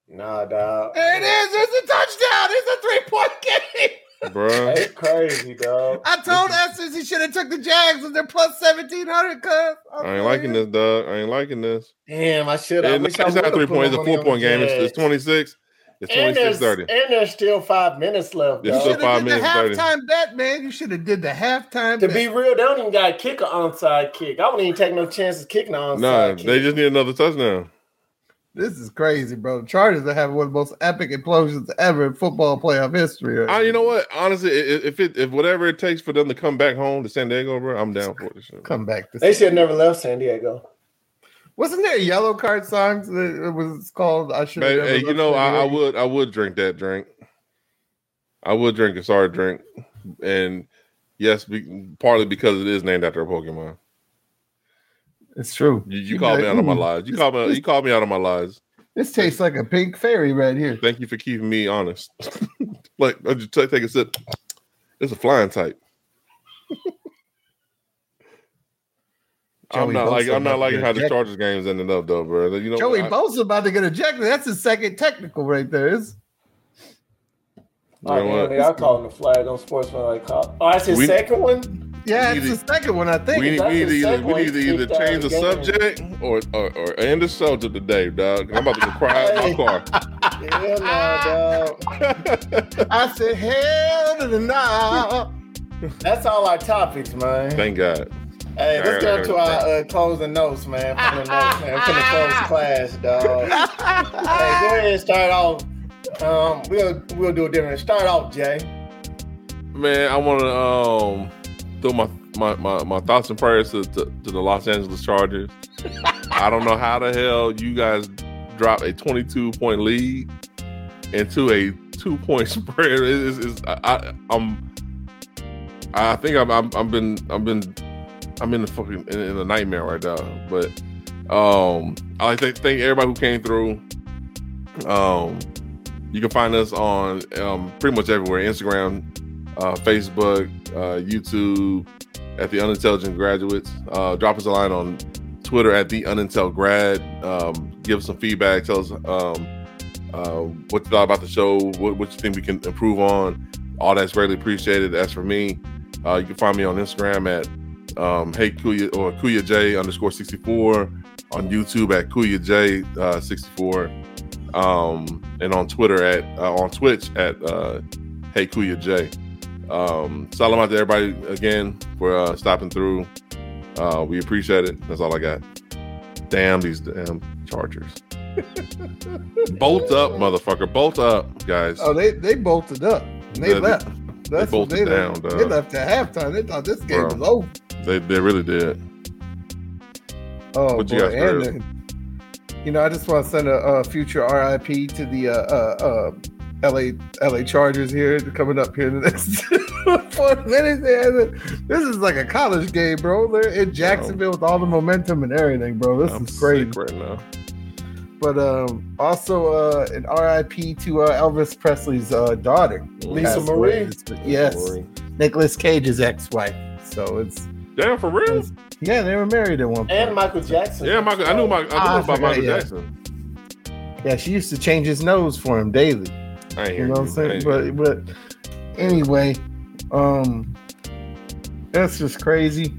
nah, dog. There it is. It's a touchdown. It's a three point game. Bruh. It's crazy, dog. I told Esters he should have took the Jags and they're plus seventeen hundred. Cuz I ain't liking this, dog. I ain't liking this. Damn, I should have. It's, it's not three point, it's a four point game. It's, it's 26. It's And 26 there's, 30. and there's still five minutes left. It's You still should have five did the minutes, 30. halftime bet, man. You should have did the halftime. To bet. be real, they don't even got to kick an onside kick. I wouldn't even take no chances kicking an onside Nah, kick. they just need another touchdown. This is crazy, bro. The Chargers are having one of the most epic implosions ever in football playoff history. I, you know what? Honestly, i- i- if it if whatever it takes for them to come back home to San Diego, bro, I'm down for it. Come back. To They should have never left San Diego. Wasn't there a yellow card song that it was called? I should. Man, hey, you know, I, I would I would drink that drink. I would drink a sorry drink, and yes, be, partly because it is named after a Pokemon. It's true. You, you You'd called me out of my lies. You this- called me. this- You called me out of my lies. This tastes like a pink fairy right here. Thank you for keeping me honest. like, I just take, take a sip. It's a flying type. I'm Joey not like I'm not about liking get how the ejected. Chargers games ended up though, bro. You know, Joey I- Bosa about to get ejected. That's his second technical right there. It's, you know damn, what? they are calling the flag on sportsman like call. Oh, that's his We- second one. Yeah, We it's need the second one, I think. we need, we need to either we segue need to either change the game. subject or, or or end the subject today, dog. I'm about to go cry out in my car. Yeah, no, dog. I said, hell to the no. That's all our topics, man. Thank God. Hey, let's get to our uh, closing notes, man. Final notes, man. We're gonna close class, dog. hey, go ahead and start off. Um, we'll we'll do a different. Start off, Jay. Man, I want to um throw my, my my my thoughts and prayers to, to, to the Los Angeles Chargers. I don't know how the hell you guys drop a 22 point lead into a two point spread. It's, it's, I, I'm I think I'm, I'm I've been I've been I'm in the fucking in, in a nightmare right now. But um, I like to thank everybody who came through. Um, you can find us on um, pretty much everywhere: Instagram, uh, Facebook, uh, YouTube, at the Unintelligent Graduates. Uh, drop us a line on Twitter at the Unintel Grad. Um, give us some feedback. Tell us um, uh, what you thought about the show. What, what you think we can improve on. All that's greatly appreciated. As for me, uh, you can find me on Instagram at um, Hey Kuya or Kuya J underscore sixty four. On YouTube at Kuya J uh, sixty four. Um, and on Twitter at uh, on Twitch at uh, Hey Kuya J. Um, salam out to everybody again for uh, stopping through. Uh, we appreciate it. That's all I got. Damn these damn Chargers. Bolt up, motherfucker. Bolt up, guys. Oh, they they bolted up. And they Yeah, they- left. That's what bolted they down, left. dog. They left at halftime. They thought this game Bro. was over. They they really did. Oh What boy! you got and then, you know, I just want to send a, a future RIP to the uh, uh, uh, LA LA Chargers here coming up here in the next four minutes. Yeah, This is like a college game, bro. They're in Jacksonville with all the momentum and everything, bro. This I'm is crazy. sick right now. But um, also uh, an RIP to uh, Elvis Presley's uh, daughter, Lisa passed away. Marie? Yes, Nicolas Cage's ex-wife. So it's Damn, for real? yeah, they were married at one point. And Michael Jackson. Yeah, Michael. I knew my, I knew Ah, I about forgot, Michael yeah. Jackson. Yeah, she used to change his nose for him daily. I ain't You know what I'm saying? But but anyway, Um, that's just crazy.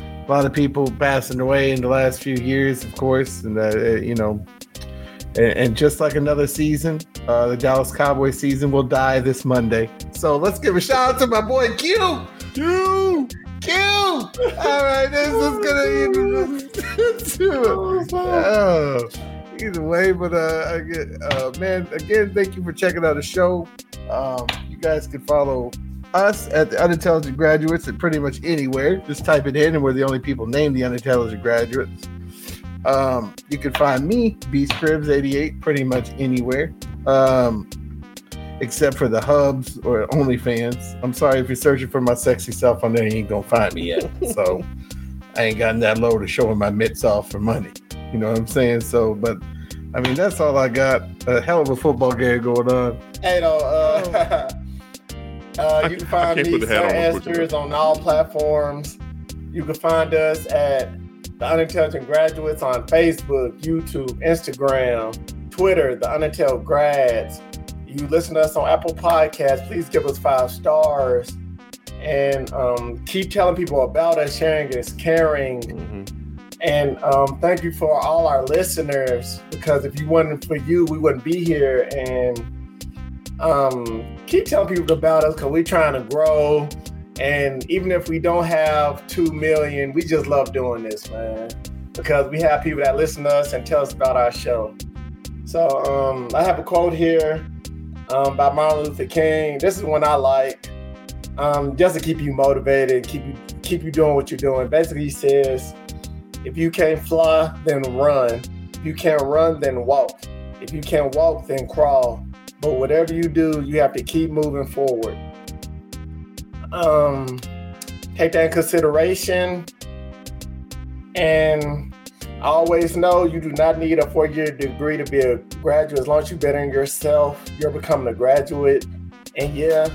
A lot of people passing away in the last few years, of course, and uh, you know, and, and, just like another season, uh, the Dallas Cowboys season will die this Monday. So let's give a shout out to my boy Q. Q. Q. All right, this is gonna. oh, either way, but uh, I get, uh, man, again, thank you for checking out the show. Um, you guys can follow us at the Unintelligent Graduates at pretty much anywhere. Just type it in, and we're the only people named the Unintelligent Graduates. Um, you can find me, B Scribbs 88, pretty much anywhere. Um, except for the hubs or OnlyFans. I'm sorry if you're searching for my sexy self on there, you ain't gonna find me yet. so I ain't gotten that low to showing my mitts off for money. You know what I'm saying? So, but I mean, that's all I got. A hell of a football game going on. Hey, no, uh, uh, you can find me, Sir Esters, on all platforms. You can find us at The Unintelligent Graduates on Facebook, YouTube, Instagram, Twitter, The Unintelligent Grads. You listen to us on Apple Podcasts, please give us five stars and um, keep telling people about us. Sharing is caring. Mm-hmm and um, thank you for all our listeners because if you wasn't for you, we wouldn't be here. And um, keep telling people about us because we're trying to grow. And even if we don't have two million, we just love doing this, man. Because we have people that listen to us and tell us about our show. So um, I have a quote here um, by Martin Luther King. This is one I like, um, just to keep you motivated, keep you keep you doing what you're doing. Basically, he says if you can't fly, then run. If you can't run, then walk. If you can't walk, then crawl. But whatever you do, you have to keep moving forward. Um, take that in consideration. And always know you do not need a four year degree to be a graduate. As long as you better in yourself, you're becoming a graduate. And yeah,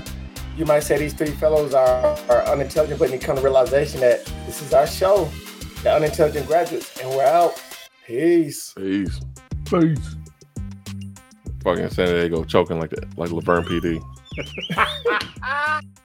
you might say these three fellows are, are unintelligent, but you come to realization that this is our show the unintelligent graduates, and we're out. Peace. Peace. Peace. Fucking San Diego choking like that, like La Vergne PD.